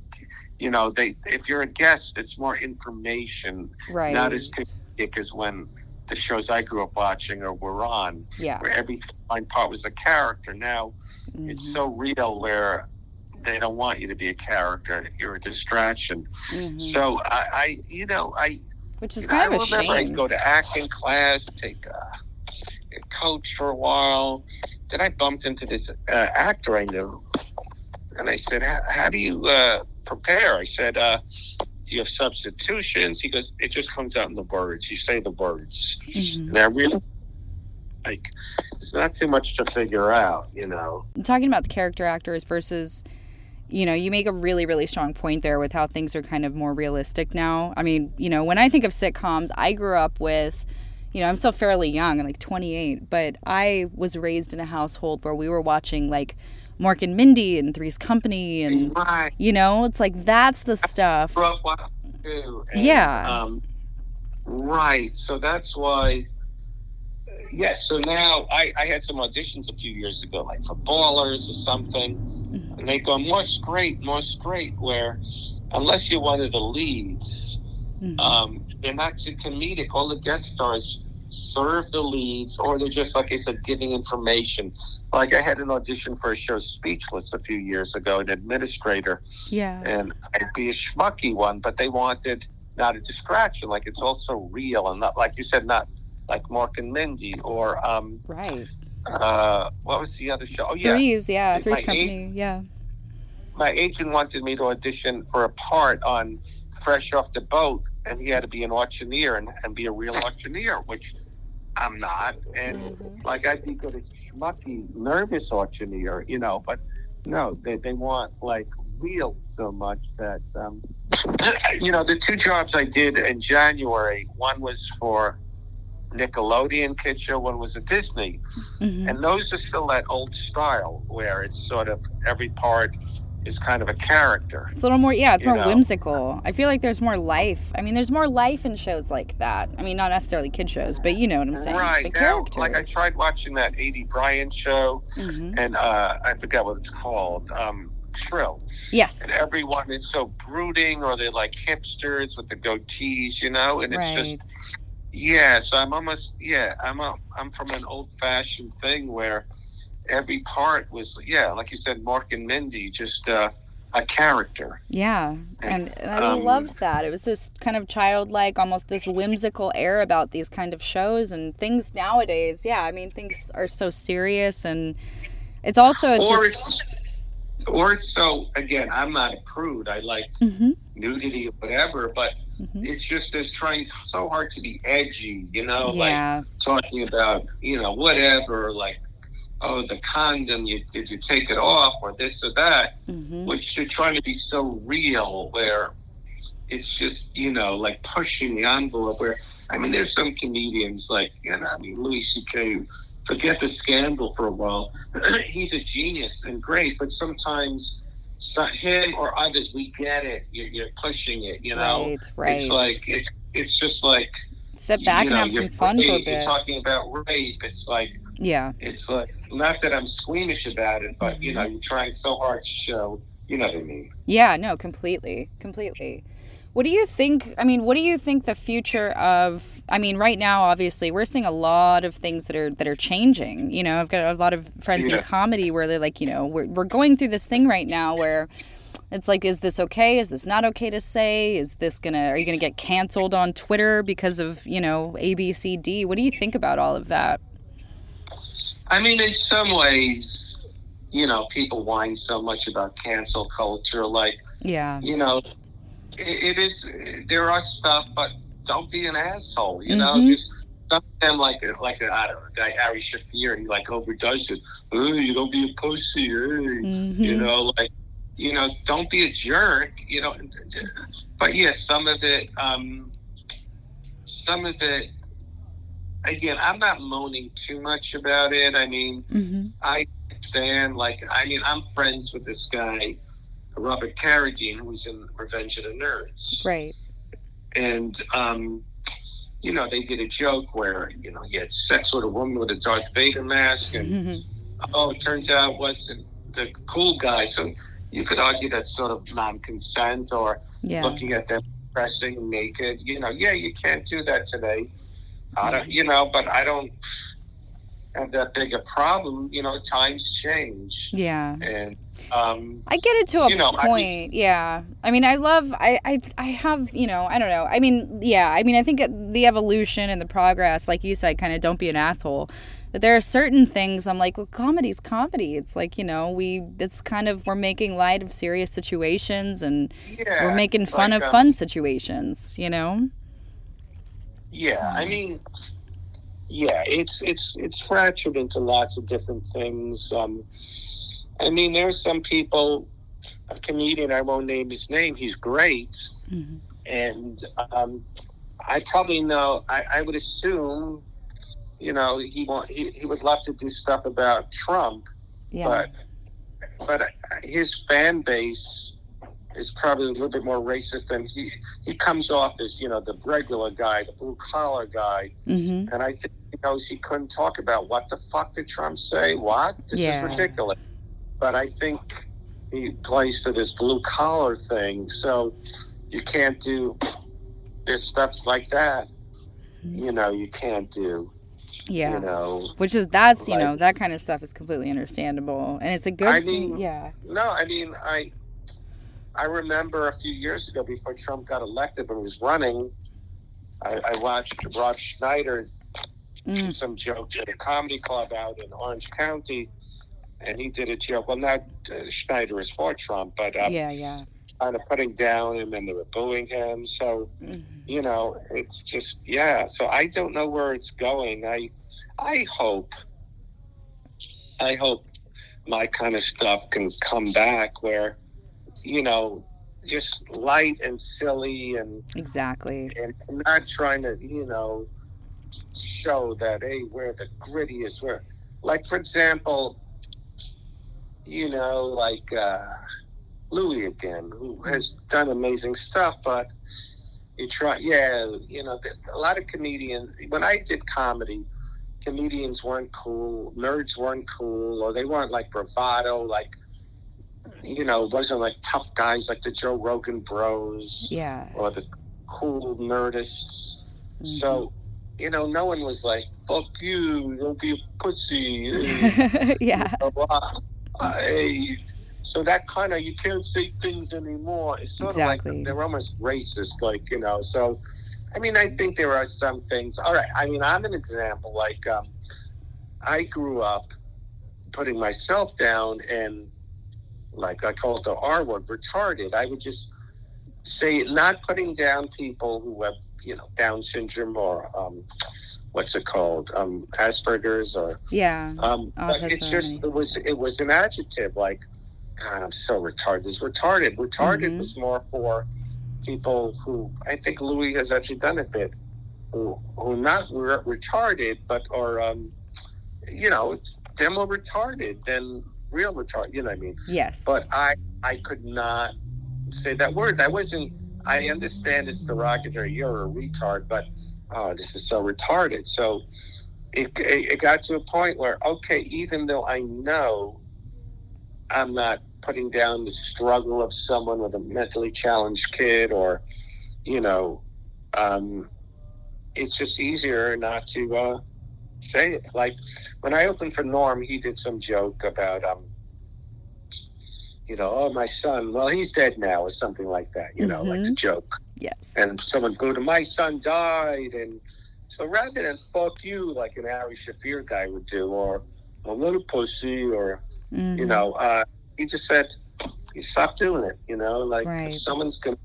S2: you know, they if you're a guest, it's more information,
S1: right.
S2: not as comedic as when the shows I grew up watching or were on,
S1: yeah.
S2: where every fine part was a character. Now
S1: Mhm.
S2: it's so real where they don't want you to be a character. You're a distraction.
S1: Mhm.
S2: So I, I, you know, I
S1: Which is
S2: I
S1: kind of a
S2: remember I'd
S1: shame.
S2: go to acting class, take a, a coach for a while. Then I bumped into this uh, actor I knew, and I said, "How, do you uh, prepare?" I said, uh, "Do you have substitutions?" He goes, "It just comes out in the words. You say the words."
S1: Mhm.
S2: And I really like. It's not too much to figure out, you know.
S1: talking about the character actors versus you know you make a really really strong point there with how things are kind of more realistic now i mean you know when i think of sitcoms i grew up with you know i'm still fairly young i'm like 28 but i was raised in a household where we were watching like mork and mindy and three's company and
S2: Right.
S1: you know it's like that's the stuff
S2: grew up watching too. and,
S1: Yeah.
S2: Um, right. So that's why. Yes. so now I, I had some auditions a few years ago, like for Ballers or something,
S1: Mhm.
S2: and they go more straight, more straight. Where unless you're one of the leads,
S1: Mhm.
S2: um, they're not too comedic. All the guest stars serve the leads, or they're just like I said, giving information. Like I had an audition for a show, Speechless, a few years ago, an administrator
S1: yeah
S2: and I'd be a schmucky one, but they wanted not a distraction, like it's also real and not like you said, not like Mork and Mindy or um
S1: right
S2: uh what was the other show? Oh yeah.
S1: threes yeah
S2: My
S1: threes
S2: eight-
S1: company yeah
S2: My agent wanted me to audition for a part on Fresh Off the Boat and he had to be an auctioneer and, and be a real auctioneer, which I'm not. And
S1: Mhm.
S2: like I'd be good at schmucky, nervous auctioneer, you know, but no, they, they want like real so much that um you know, the two jobs I did in January, one was for Nickelodeon kid show, one was a Disney.
S1: Mhm.
S2: And those are still that old style where it's sort of every part is kind of a character.
S1: It's a little more, yeah, it's more
S2: know?
S1: whimsical. I feel like there's more life. I mean, there's more life in shows like that. I mean, not necessarily kid shows, but you know what I'm saying.
S2: Right.
S1: The
S2: Now,
S1: characters.
S2: like I tried watching that Aidy Bryant show
S1: Mhm.
S2: and uh, I forgot what it's called. Um, Shrill.
S1: Yes.
S2: And everyone is so brooding or they're like hipsters with the goatees, you know, and it's
S1: Right.
S2: just yeah, so I'm almost yeah, I'm a, I'm from an old fashioned thing where every part was yeah, like you said, Mork and Mindy, just uh, a character.
S1: Yeah. And I
S2: Um,
S1: loved that. It was this kind of childlike, almost this whimsical air about these kind of shows and things nowadays. Yeah. I mean, things are so serious and it's also it's
S2: or
S1: just.
S2: it's or it's so again, I'm not a prude. I like
S1: hmm
S2: nudity or whatever, but
S1: hmm
S2: it's just there's trying so hard to be edgy, you know, like talking about you know whatever, like oh the condom, you did you take it off or this or that,
S1: hmm
S2: which they're trying to be so real where it's just you know like pushing the envelope. Where I mean, there's some comedians like you know, I mean Louis C.K. Forget the scandal for a while. He's a genius and great, but sometimes. it's not him or others, we get it. You're, you're pushing it, you know.
S1: Right. Right.
S2: It's like it's it's just like
S1: Step back
S2: you
S1: and have some fun for a
S2: You're
S1: bit.
S2: talking about rape. It's like
S1: Yeah.
S2: it's like not that I'm squeamish about it, but you know, mm-hmm. you're trying so hard to show. You know what I mean?
S1: Yeah, no, completely. Completely. What do you think? I mean, what do you think the future of I mean, right now obviously we're seeing a lot of things that are that are changing. You know, I've got a lot of friends in comedy where they're like, you know, we're we're going through this thing right now where it's like is this okay? Is this not okay to say? Is this going to are you going to get canceled on Twitter because of, you know, ABCD? What do you think about all of that?
S2: I mean, in some ways, you know, people whine so much about cancel culture. Like,
S1: Yeah.
S2: you know, it, it is. There are stuff, but don't be an asshole. You know,
S1: Mhm.
S2: just them like like I don't know, guy Ari Shaffir. He like overdoes it. Oh, you don't be a pussy.
S1: Mhm.
S2: you know like you know don't be a jerk you know but yeah some of it um some of it again i'm not moaning too much about it i mean
S1: Mhm.
S2: i understand like i mean i'm friends with this guy robert carradine who's in revenge of the nerds
S1: Right.
S2: and um you know they did a joke where you know he had sex with a woman with a darth vader mask and
S1: Mhm.
S2: oh, it turns out it wasn't the cool guy. So, you could argue that's sort of non-consent or
S1: Yeah.
S2: looking at them pressing naked. You know, yeah, you can't do that today. I don't, you know, but I don't have that big a problem. You know, times change,
S1: Yeah.
S2: and um,
S1: I get it to a
S2: You know, I
S1: point. yeah. I mean, I love I, I I have, you know, I don't know. I mean, yeah, I mean, I think the evolution and the progress, like you said, kind of don't be an asshole. But there are certain things I'm like, well, comedy's comedy. It's like, you know, we it's kind of we're making light of serious situations and
S2: yeah,
S1: we're making fun
S2: like,
S1: of
S2: um,
S1: fun situations, you know?
S2: Yeah, I mean, yeah, it's it's it's fractured into lots of different things. Um, I mean, there's some people, a comedian, I won't name his name. He's great,
S1: Mhm.
S2: and um, I probably know. I, I would assume, you know, he want he, he would love to do stuff about Trump,
S1: Yeah.
S2: but but his fan base is probably a little bit more racist than he he comes off as you know the regular guy, the blue collar guy,
S1: mhm.
S2: and I think he knows he couldn't talk about what the fuck did Trump say? What? This
S1: Yeah.
S2: is ridiculous. But I think he plays to this blue collar thing, so you can't do this stuff like that. You know, you can't do.
S1: Yeah.
S2: You know,
S1: Which is that's, you know, that kind of stuff is completely understandable. And it's a good
S2: I mean-
S1: yeah.
S2: No, I mean, I I remember a few years ago before Trump got elected when he was running, I, I watched Rob Schneider
S1: Mm.
S2: do some jokes at a comedy club out in Orange County, and he did a joke. Well, not uh, Schneider is for Trump, but um,
S1: Yeah, yeah.
S2: kind of putting down him, and they were booing him. So
S1: Mhm.
S2: you know, it's just yeah. So I don't know where it's going. I I hope I hope my kind of stuff can come back where you know just light and silly and
S1: Exactly.
S2: and not trying to you know show that hey we're the grittiest we're like for example you know like uh louis again who has done amazing stuff but you try yeah you know a lot of comedians when i did comedy comedians weren't cool nerds weren't cool or they weren't like bravado like you know wasn't like tough guys like the joe rogan bros
S1: Yeah.
S2: or the cool nerdists.
S1: Mhm.
S2: So, you know, no one was like, fuck you, don't be a pussy.
S1: yeah.
S2: Blah, blah. I- so that kind of, you can't say things anymore. It's sort
S1: Exactly.
S2: of like they're almost racist, like, you know. So, I mean, I think there are some things. All right. I mean, I'm an example. Like, um, I grew up putting myself down and, like, I call it the R word, retarded. I would just say not putting down people who have you know Down syndrome or um, what's it called um, Asperger's or
S1: Yeah.
S2: um, but it's just it was it was an adjective like God I'm so retarded. It's retarded. Retarded
S1: Mhm.
S2: was more for people who I think Louis has actually done a bit who who not re- retarded but are um, you know they're more retarded than real retarded. You know what I mean?
S1: Yes.
S2: but I I could not say that word. I wasn't. I understand it's derogatory. You're a retard, but oh, this is so retarded. So it, it it got to a point where okay, even though I know I'm not putting down the struggle of someone with a mentally challenged kid, or you know, um, it's just easier not to uh, say it. Like when I opened for Norm, he did some joke about um you know, oh, my son, well, he's dead now, or something like that, you know, like a joke.
S1: yes.
S2: And someone go to, my son died. And so rather than fuck you, like an Ari Shaffir guy would do, or a little pussy, or, you
S1: Mhm.
S2: know, uh, he just said, you stop doing it, you know, like
S1: Right.
S2: if someone's to,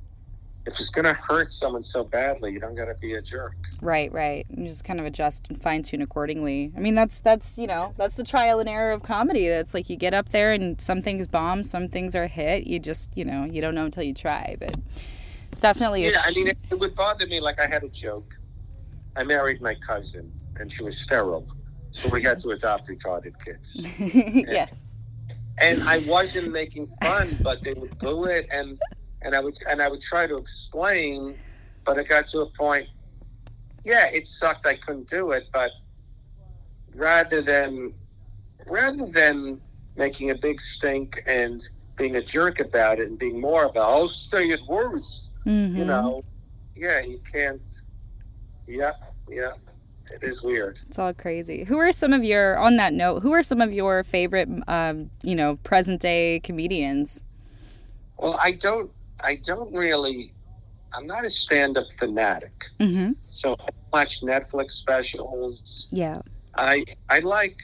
S2: if it's going to hurt someone so badly, you don't got to be a jerk.
S1: Right, right. You just kind of adjust and fine tune accordingly. I mean, that's that's you know that's the trial and error of comedy. That's like you get up there and some things bomb, some things are hit. You just you know you don't know until you try. But it's definitely a
S2: Yeah, I mean, it, it would bother me. Like I had a joke. I married my cousin, and she was sterile, so we had to adopt retarded kids.
S1: yes.
S2: And I wasn't making fun, but they would boo it, and and I would and I would try to explain, but it got to a point. Yeah, it sucked. I couldn't do it, but rather than rather than making a big stink and being a jerk about it and being more about I'll stay at worse.
S1: Mhm.
S2: You know, yeah, you can't. Yeah, yeah, it is weird.
S1: It's all crazy. Who are some of your, on that note, who are some of your favorite, um, you know, present day comedians?
S2: Well, I don't. I don't really. I'm not a stand-up fanatic,
S1: Mm-hmm.
S2: so I watch Netflix specials.
S1: Yeah.
S2: I I like.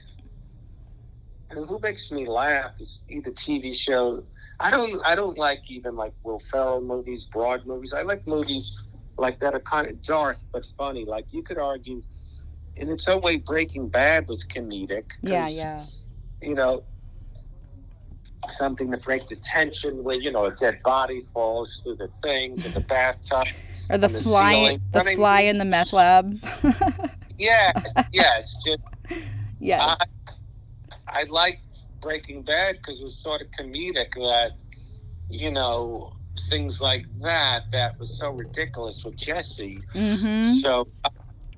S2: And who makes me laugh is either TV show. I don't. I don't like even like Will Ferrell movies, broad movies. I like movies like that are kind of dark but funny. Like you could argue, in its own way, Breaking Bad was comedic.
S1: Yeah, yeah.
S2: You know, something to break the tension where you know a dead body falls through the thing in the bathtub.
S1: Or the
S2: the
S1: fly,
S2: ceiling.
S1: the fly in the meth lab.
S2: Yes, yes. Just
S1: yes.
S2: I, I liked Breaking Bad because it was sort of comedic that, you know, things like that that was so ridiculous with Jesse.
S1: mm-hmm.
S2: So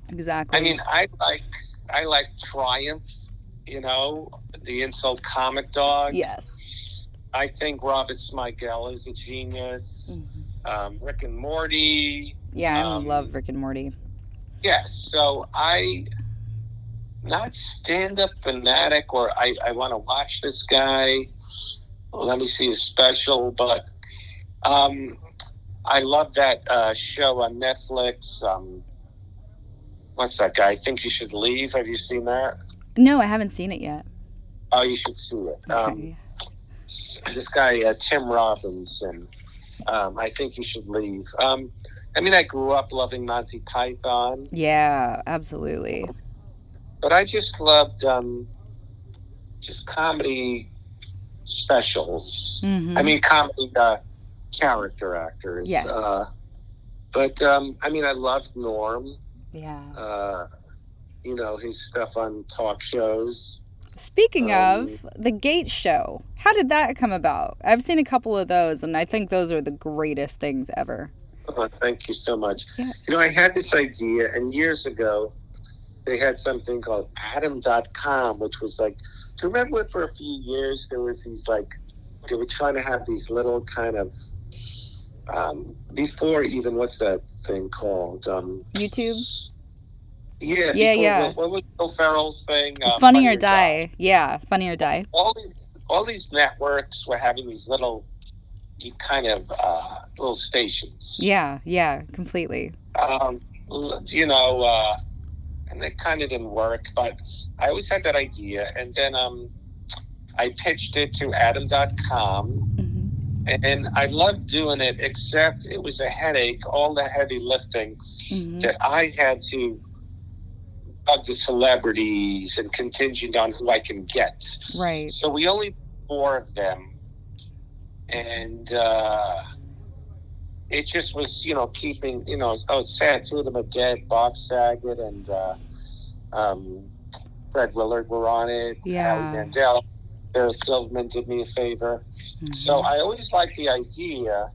S1: Exactly.
S2: I mean, I like I like Triumph. You know, the insult comic dog.
S1: yes.
S2: I think Robert Smigel is a genius.
S1: Mhm.
S2: Um, Rick and Morty.
S1: Yeah, I
S2: Um,
S1: love Rick and Morty.
S2: Yes. So I not stand up fanatic or I, I want to watch this guy. Let me see his special, but um, I love that uh, show on Netflix. Um, what's that guy? I think you should leave. Have you seen that?
S1: No, I haven't seen it yet.
S2: Oh, you should see it. Um,
S1: Okay.
S2: This guy uh, Tim Robinson. Um, I think you should leave. Um, I mean, I grew up loving Monty Python.
S1: Yeah, absolutely.
S2: but I just loved um, just comedy specials.
S1: Mhm.
S2: I mean, comedy uh, character actors.
S1: Yes.
S2: Uh, but um, I mean, I loved Norm.
S1: yeah.
S2: Uh, you know his stuff on talk shows.
S1: Speaking
S2: um,
S1: of the Gate Show, how did that come about? I've seen a couple of those, and I think those are the greatest things ever.
S2: Oh, thank you so much.
S1: Yeah.
S2: You know, I had this idea, and years ago, they had something called Atom.com, which was like, do you remember for a few years there was these like, they were trying to have these little kind of, um, before even, what's that thing called? Um,
S1: YouTube,
S2: yeah.
S1: Yeah,
S2: before-
S1: yeah.
S2: What, what was Will Ferrell's thing? Uh,
S1: Funny or Die. Yeah, Funny or Die.
S2: All these, all these networks were having these little, you kind of, uh, little stations.
S1: Yeah, yeah, completely.
S2: um, you know, uh, and it kind of didn't work, but I always had that idea. And then um, I pitched it to Atom.com,
S1: hmm
S2: and I loved doing it, except it was a headache, all the heavy lifting
S1: hmm
S2: that I had to the celebrities and contingent on who I can get.
S1: Right.
S2: So we only four of them, and uh, it just was, you know, keeping, you know, oh, it's sad. Two of them are dead. Bob Saget and uh, um, Fred Willard were on it.
S1: Yeah.
S2: Howie Mandel. Sarah Silverman did me a favor.
S1: Mhm.
S2: So I always liked the idea,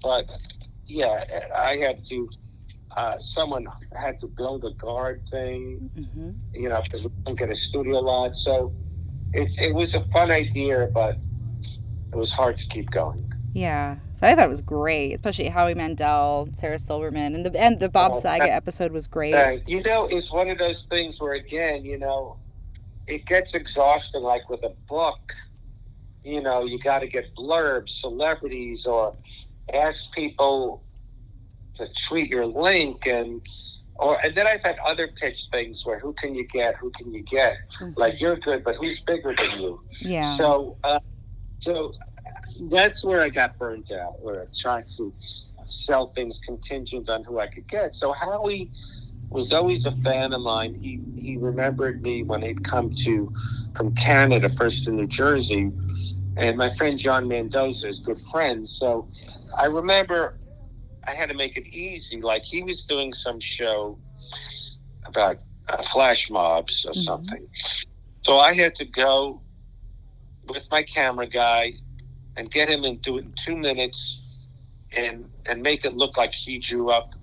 S2: but yeah, I had to. Uh, someone had to build a guard thing
S1: Mhm.
S2: you know, because we couldn't get a studio lot. So it, it was a fun idea, but it was hard to keep going.
S1: Yeah. I thought it was great, especially Howie Mandel, Sarah Silverman, and the and the Bob
S2: Oh,
S1: Saget
S2: that-
S1: episode was great.
S2: You know, it's one of those things where, again, you know, it gets exhausting. Like with a book, you know, you got to get blurbs, celebrities, or ask people to tweet your link and. Or, and then I've had other pitch things where who can you get? Who can you get?
S1: Mhm.
S2: Like you're good, but who's bigger than you?
S1: yeah.
S2: So, uh, so that's where I got burned out. Where I tried to sell things contingent on who I could get. So Howie was always a fan of mine. He he remembered me when he'd come to from Canada, first to New Jersey, and my friend John Mendoza is good friends. So I remember I had to make it easy. Like he was doing some show about uh, flash mobs or
S1: Mhm.
S2: something. So I had to go with my camera guy and get him and do it in two minutes and and make it look like he drew up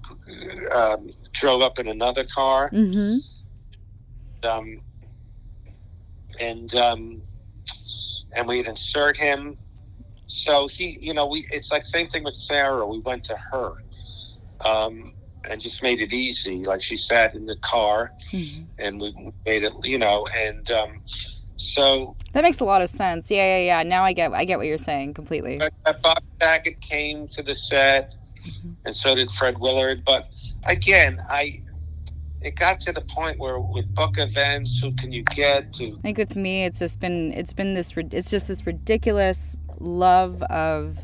S2: um, drove up in another car
S1: Mm-hmm.
S2: um, and um, and we'd insert him so he, you know, we it's like same thing with Sarah. We went to her, um, and just made it easy. Like she sat in the car,
S1: Mhm.
S2: and we made it, you know, and um, so
S1: That makes a lot of sense. Yeah, yeah, yeah. Now I get I get what you're saying completely.
S2: Bob Saget came to the set,
S1: Mhm.
S2: and so did Fred Willard. But again, I it got to the point where with book events, who can you get to?
S1: I think with me, it's just been it's been this it's just this ridiculous love of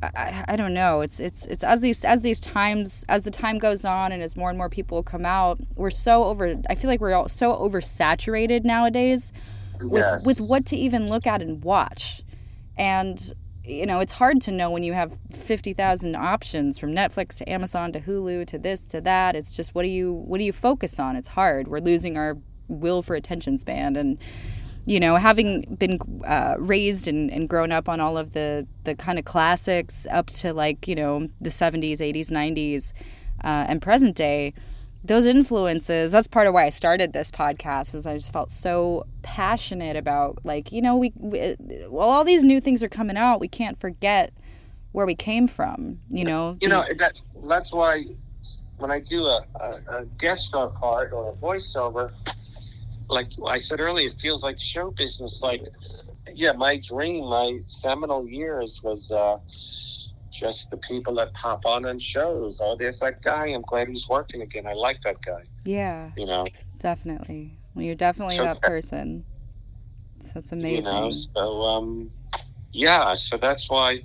S1: I- I, don't know. It's it's it's as these as these times as the time goes on and as more and more people come out we're so over I feel like we're all so oversaturated nowadays with
S2: Yes.
S1: with what to even look at and watch. And you know it's hard to know when you have 50,000 options from Netflix to Amazon to Hulu to this to that. It's just what do you what do you focus on? It's hard. We're losing our will for attention span and you know having been uh, raised and, and grown up on all of the the kind of classics up to like you know the 70s 80s 90s uh, and present day those influences that's part of why i started this podcast is i just felt so passionate about like you know we, we well all these new things are coming out we can't forget where we came from you know
S2: you know that that's why when I do a, a, a guest star part or a voiceover, like I said earlier, it feels like show business. Like, yeah, my dream, my seminal years was uh, just the people that pop on on shows. Oh, there's that guy. I'm glad he's working again. I like that guy.
S1: yeah
S2: You know,
S1: definitely well you're definitely
S2: So-
S1: that person so that's amazing
S2: you know. So, um, yeah. So that's why.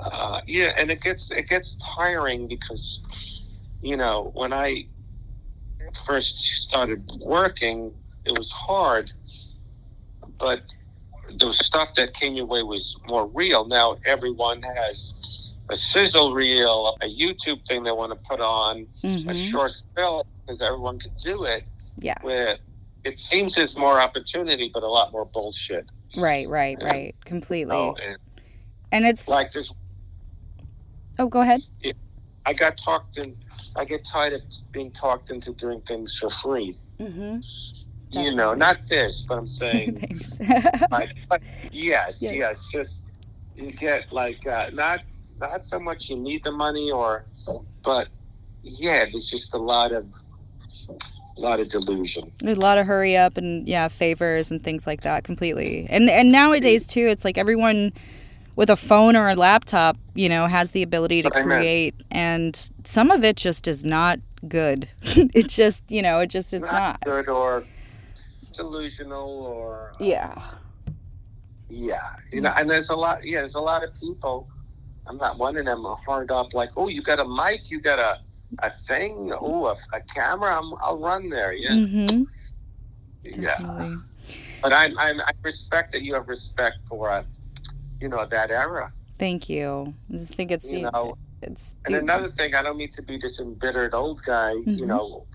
S2: Uh, yeah, and it gets it gets tiring because, you know, when I first started working, it was hard, but the stuff that came your way was more real. Now everyone has a sizzle reel, a YouTube thing they want to put on, a
S1: Mhm.
S2: short film because everyone can do it.
S1: Yeah.
S2: Where it seems there's more opportunity, but a lot more bullshit.
S1: Right, right,
S2: Yeah.
S1: right. Completely.
S2: So, and
S1: and it's
S2: like this,
S1: oh, go ahead.
S2: I got talked in. I get tired of being talked into doing things for free.
S1: Mm-hmm.
S2: You know, not this, but I'm saying, like, but yes,
S1: Yes.
S2: yes, just you get like uh, not not so much you need the money or, but yeah, there's just a lot of a lot of delusion.
S1: a lot of hurry up and yeah, favors and things like that. Completely. And and nowadays too, it's like everyone with a phone or a laptop, you know, has the ability to
S2: What I meant.
S1: create, and some of it just is not good. it just, you know, it just it's not.
S2: good or delusional or
S1: Yeah.
S2: Yeah, you know, and there's a lot. Yeah, there's a lot of people. I'm not one of them. Hard up like, oh, you got a mic, you got a a thing, oh, a, a camera. I'm, I'll run there. Yeah,
S1: Mm-hmm.
S2: yeah.
S1: Definitely.
S2: But I, I, I respect that you have respect for, uh, you know, that era.
S1: Thank you. I just think it's
S2: You know,
S1: it's
S2: and
S1: the-
S2: another thing, I don't mean to be this embittered old guy,
S1: Mhm.
S2: you know,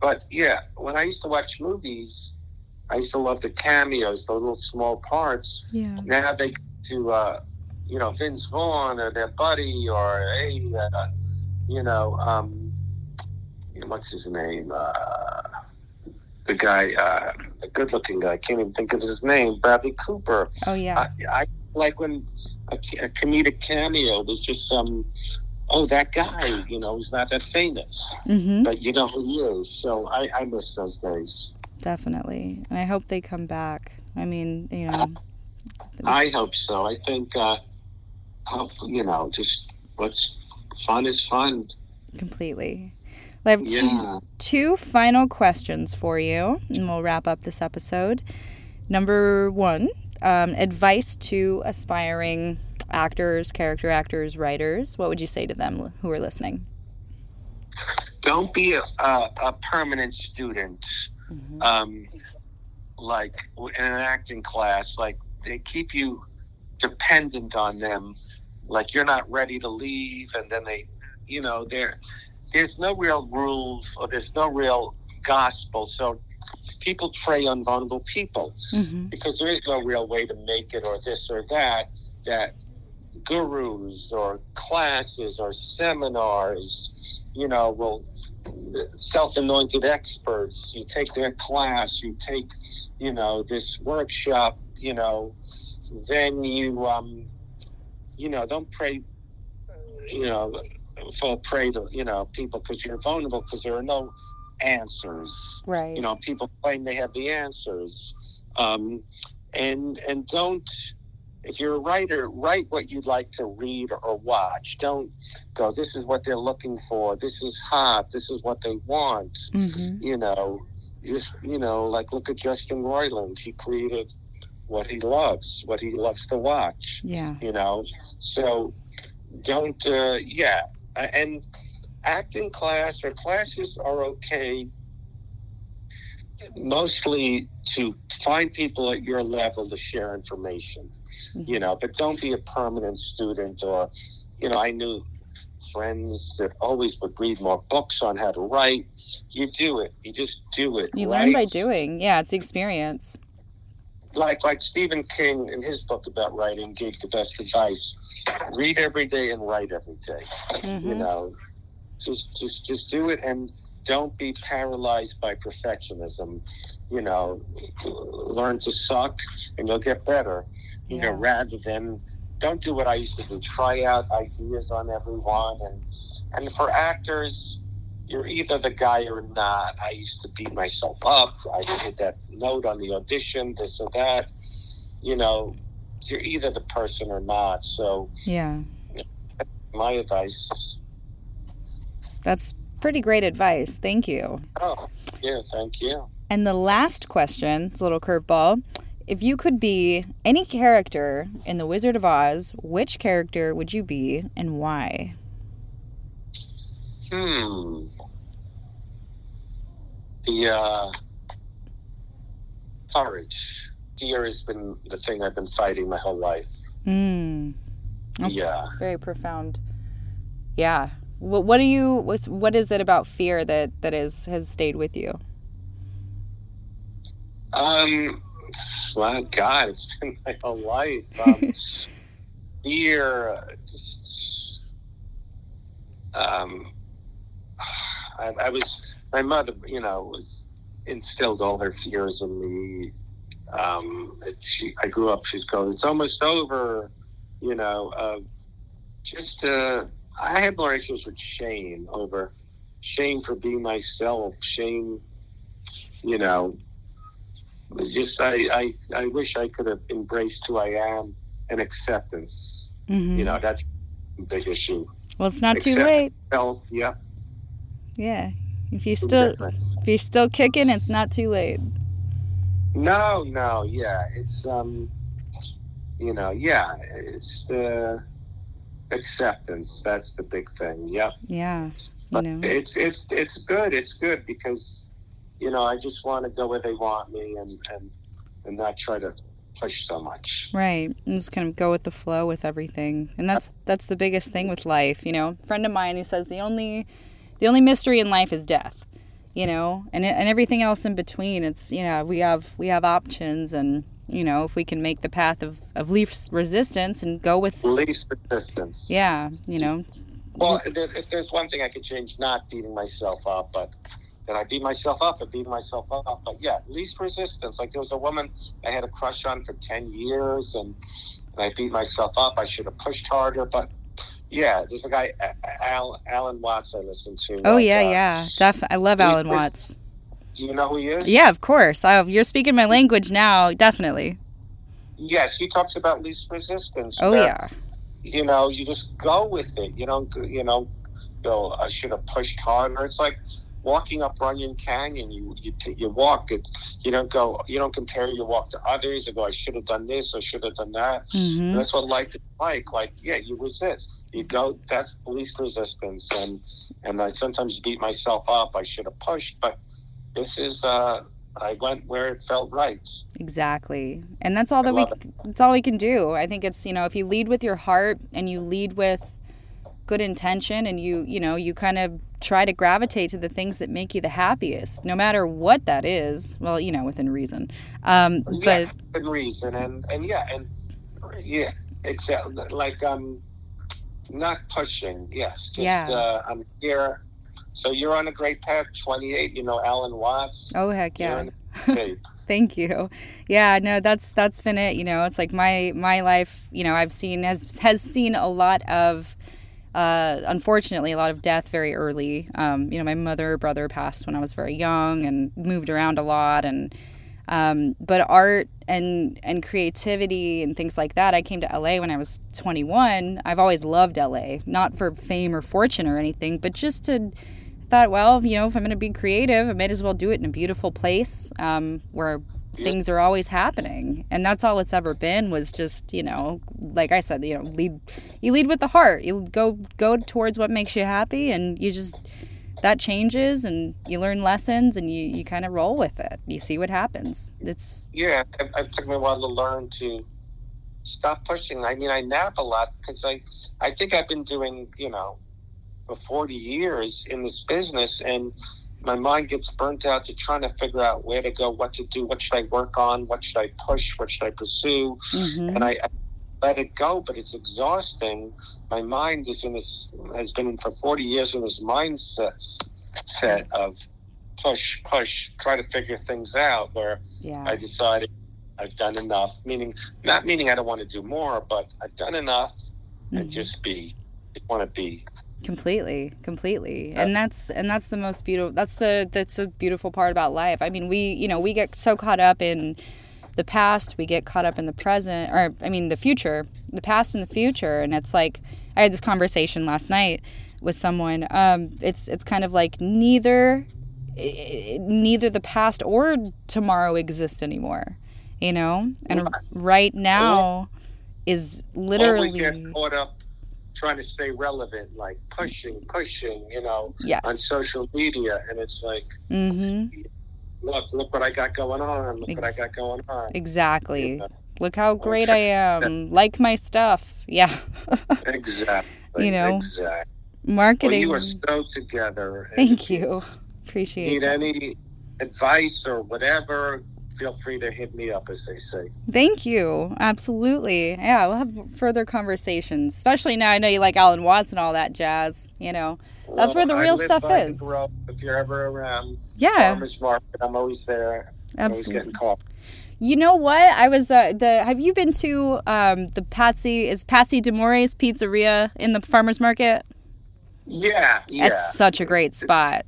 S2: but yeah, when I used to watch movies, I used to love the cameos, the little small parts.
S1: yeah.
S2: now they go to uh, you know Vince Vaughn or their buddy or hey uh, you know um, you know, what's his name uh, the guy uh, the good looking guy I can't even think of his name Bradley Cooper
S1: Oh yeah.
S2: I, I like when a, a comedic cameo there's just some oh that guy you know he's not that famous
S1: mm-hmm.
S2: but you know who he is so I, I miss those days
S1: Definitely. And I hope they come back. I mean, you know. was-
S2: I hope so. I think, uh, hope, you know, just what's fun is fun.
S1: completely. I have two,
S2: Yeah.
S1: two final questions for you, and we'll wrap up this episode. Number one, um, advice to aspiring actors, character actors, writers. What would you say to them who are listening?
S2: Don't be a, a, a permanent student,
S1: Mhm.
S2: um, like in an acting class. Like they keep you dependent on them. Like you're not ready to leave, and then they, you know, there, there's no real rules or there's no real gospel. So people prey on vulnerable people.
S1: Mhm.
S2: because there is no real way to make it or this or that that gurus or classes or seminars you know will self-anointed experts you take their class you take you know this workshop you know then you um, you know don't pray, you know, fall prey to you know people because you're vulnerable because there are no answers.
S1: Right.
S2: You know, people claim they have the answers, um, and and don't. If you're a writer, write what you'd like to read or watch. Don't go. This is what they're looking for. This is hot. This is what they want.
S1: hmm
S2: You know, just you know, like look at Justin Roiland. He created what he loves, what he loves to watch.
S1: Yeah.
S2: You know, so don't. Uh, yeah, and acting class or classes are okay. Mostly to find people at your level to share information, you know, but don't be a permanent student or, you know, I knew friends that always would read more books on how to write. You do it. You just do it.
S1: You
S2: right?
S1: learn by doing. Yeah, it's the experience.
S2: like like Stephen King in his book about writing gave the best advice: read every day and write every day. You
S1: hmm
S2: know, just just just do it and don't be paralyzed by perfectionism. You know, learn to suck and you'll get better. You know, rather than don't do what I used to do. Try out ideas on everyone and and for actors. You're either the guy or not. I used to beat myself up. I did that note on the audition, this or that. You know, you're either the person or not. So
S1: Yeah.
S2: my advice.
S1: That's pretty great advice. Thank you.
S2: Oh, yeah, thank you.
S1: And the last question, it's a little curveball. If you could be any character in The Wizard of Oz, which character would you be and why?
S2: Hmm. The uh, courage. Fear has been the thing I've been fighting my whole life.
S1: Hmm.
S2: Yeah.
S1: very profound. Yeah. What, what do you what's, what is it about fear that that is has stayed with you?
S2: Um. My God, it's been my whole life. Um, fear. uh, Just. Um. I, I was. My mother, you know, was instilled all her fears in me. Um, she, I grew up. She's going. It's almost over. You know, of just. Uh, I had more issues with shame over shame for being myself. Shame. You know, just I, I I wish I could have embraced who I am and acceptance.
S1: Mm-hmm.
S2: You know, that's a big issue.
S1: well, it's not too late.
S2: Health, yeah.
S1: Yeah. If you still if you're still kicking, it's not too late.
S2: No, no, yeah. It's um you know, yeah, it's the acceptance. That's the big thing. Yep.
S1: Yeah.
S2: But
S1: know.
S2: it's it's it's good. It's good because you know, I just want to go where they want me and and and not try to push so much.
S1: Right. And just kind of go with the flow with everything. And that's that's the biggest thing with life, you know. A friend of mine who says the only the only mystery in life is death. You know, and and everything else in between. It's you know, we have we have options and you know, if we can make the path of, of least resistance and go with
S2: Least resistance.
S1: yeah, you know.
S2: Well, if if there's one thing I could change, not beating myself up, but then I beat myself up and beat myself up. But yeah, least resistance. Like there was a woman I had a crush on for ten years, and, and I beat myself up. I should have pushed harder, but yeah, there's a guy, Al, Alan Watts, I listen to.
S1: Oh
S2: like,
S1: yeah,
S2: uh,
S1: yeah. Def I love Alan Watts.
S2: Do you know who he is?
S1: Yeah, of course. I, you're speaking my language now, definitely.
S2: Yes, he talks about least resistance.
S1: Oh yeah.
S2: you know, you just go with it. You don't, you know, go. I should have pushed harder. It's like walking up Runyon Canyon. You you you walk it. You don't go. You don't compare your walk to others. And go. I should have done this. I should have done that.
S1: hmm
S2: That's what life is like. Like yeah, you resist. You go. That's least resistance. And and I sometimes beat myself up. I should have pushed, but this is. uh I went where it felt right.
S1: Exactly. And that's all that we
S2: love
S1: that's all we can do. I think it's, you know, if you lead with your heart and you lead with good intention and you, you know, you kind of try to gravitate to the things that make you the happiest, no matter what that is. Well, you know, within reason. Um but
S2: yeah, good reason, and and yeah, and yeah, exactly. Like um, not pushing. Yes, just
S1: Yeah.
S2: uh, I'm here. So you're on a great path. 28. You know Alan Watts.
S1: oh heck yeah.
S2: on a great.
S1: Thank you. Yeah, no, that's that's been it. You know, it's like my my life. You know, I've seen has has seen a lot of. Uh, unfortunately, a lot of death very early. Um, you know, my mother, brother passed when I was very young and moved around a lot. And um, but art and and creativity and things like that. I came to LA when I was 21. I've always loved LA, not for fame or fortune or anything, but just to thought, well, you know, if I'm going to be creative, I might as well do it in a beautiful place um, where things are always happening. And that's all it's ever been was just, you know, like I said, you know, lead you lead with the heart. You go go towards what makes you happy and you just that changes and you learn lessons and you, you kind of roll with it. You see what happens. It's
S2: yeah. It, it took me a while to learn to stop pushing. I mean, I nap a lot because I I think I've been doing you know for 40 years in this business and my mind gets burnt out to trying to figure out where to go, what to do, what should I work on, what should I push, what should I pursue, mm-hmm. and I, I, let it go. But it's exhausting. My mind is in this has been for forty years in this mindset set of push, push, try to figure things out. Where yeah. I decided I've done enough. Meaning, not meaning I don't want to do more, but I've done enough, mm-hmm. and just be want to be
S1: completely completely. And that's and that's the most beautiful that's the that's a beautiful part about life. I mean we you know we get so caught up in the past we get caught up in the present or i mean the future the past and the future. And it's like i had this conversation last night with someone. Um it's it's kind of like neither neither the past or tomorrow exist anymore you know? And right now is literally
S2: we get caught up trying to stay relevant, like pushing, pushing, you know, yes. on social media, and it's like, mm-hmm. look, look what I got going on. Look Ex- what I got going on.
S1: Exactly. You know? Look how great I am. like my stuff. Yeah.
S2: exactly.
S1: You know,
S2: exactly.
S1: Marketing.
S2: Well, you are so together.
S1: Thank you. Appreciate. It.
S2: Need any advice or whatever? Feel free to hit me up, as they say.
S1: Thank you. Absolutely. Yeah, we'll have further conversations, especially now I know you like Alan Watts and all that jazz. You know, that's well, where the real stuff is.
S2: if you're ever around,
S1: yeah,
S2: farmers market, I'm always there.
S1: Absolutely.
S2: Always getting
S1: You know what? I was uh, the. Have you been to um, the Patsy? Is Patsy D'Amore's Pizzeria in the farmers market?
S2: Yeah, yeah.
S1: It's such a great spot.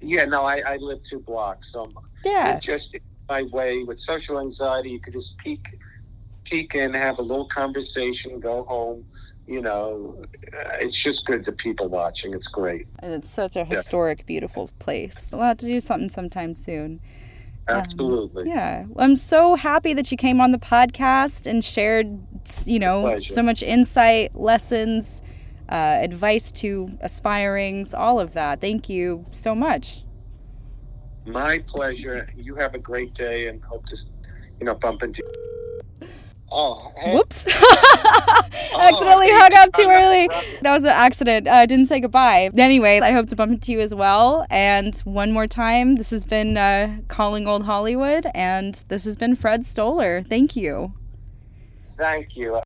S2: Yeah, no, I, I live two blocks, so
S1: yeah,
S2: just my way with social anxiety. You could just peek, peek in, have a little conversation, go home. You know, it's just good to people watching. It's great.
S1: And it's such a historic, yeah. beautiful place. We'll have to do something sometime soon.
S2: Absolutely.
S1: Um, yeah. I'm so happy that you came on the podcast and shared, you know, so much insight, lessons, uh, advice to aspirings, all of that. Thank you so much.
S2: My pleasure. You have a great day and hope to, you know, bump into. Oh,
S1: hey. whoops! Accidentally oh, hung up too early. That was an accident. I uh, didn't say goodbye. Anyway, I hope to bump into you as well. And one more time, this has been uh, Calling Old Hollywood, and this has been Fred Stoller. Thank you.
S2: Thank you.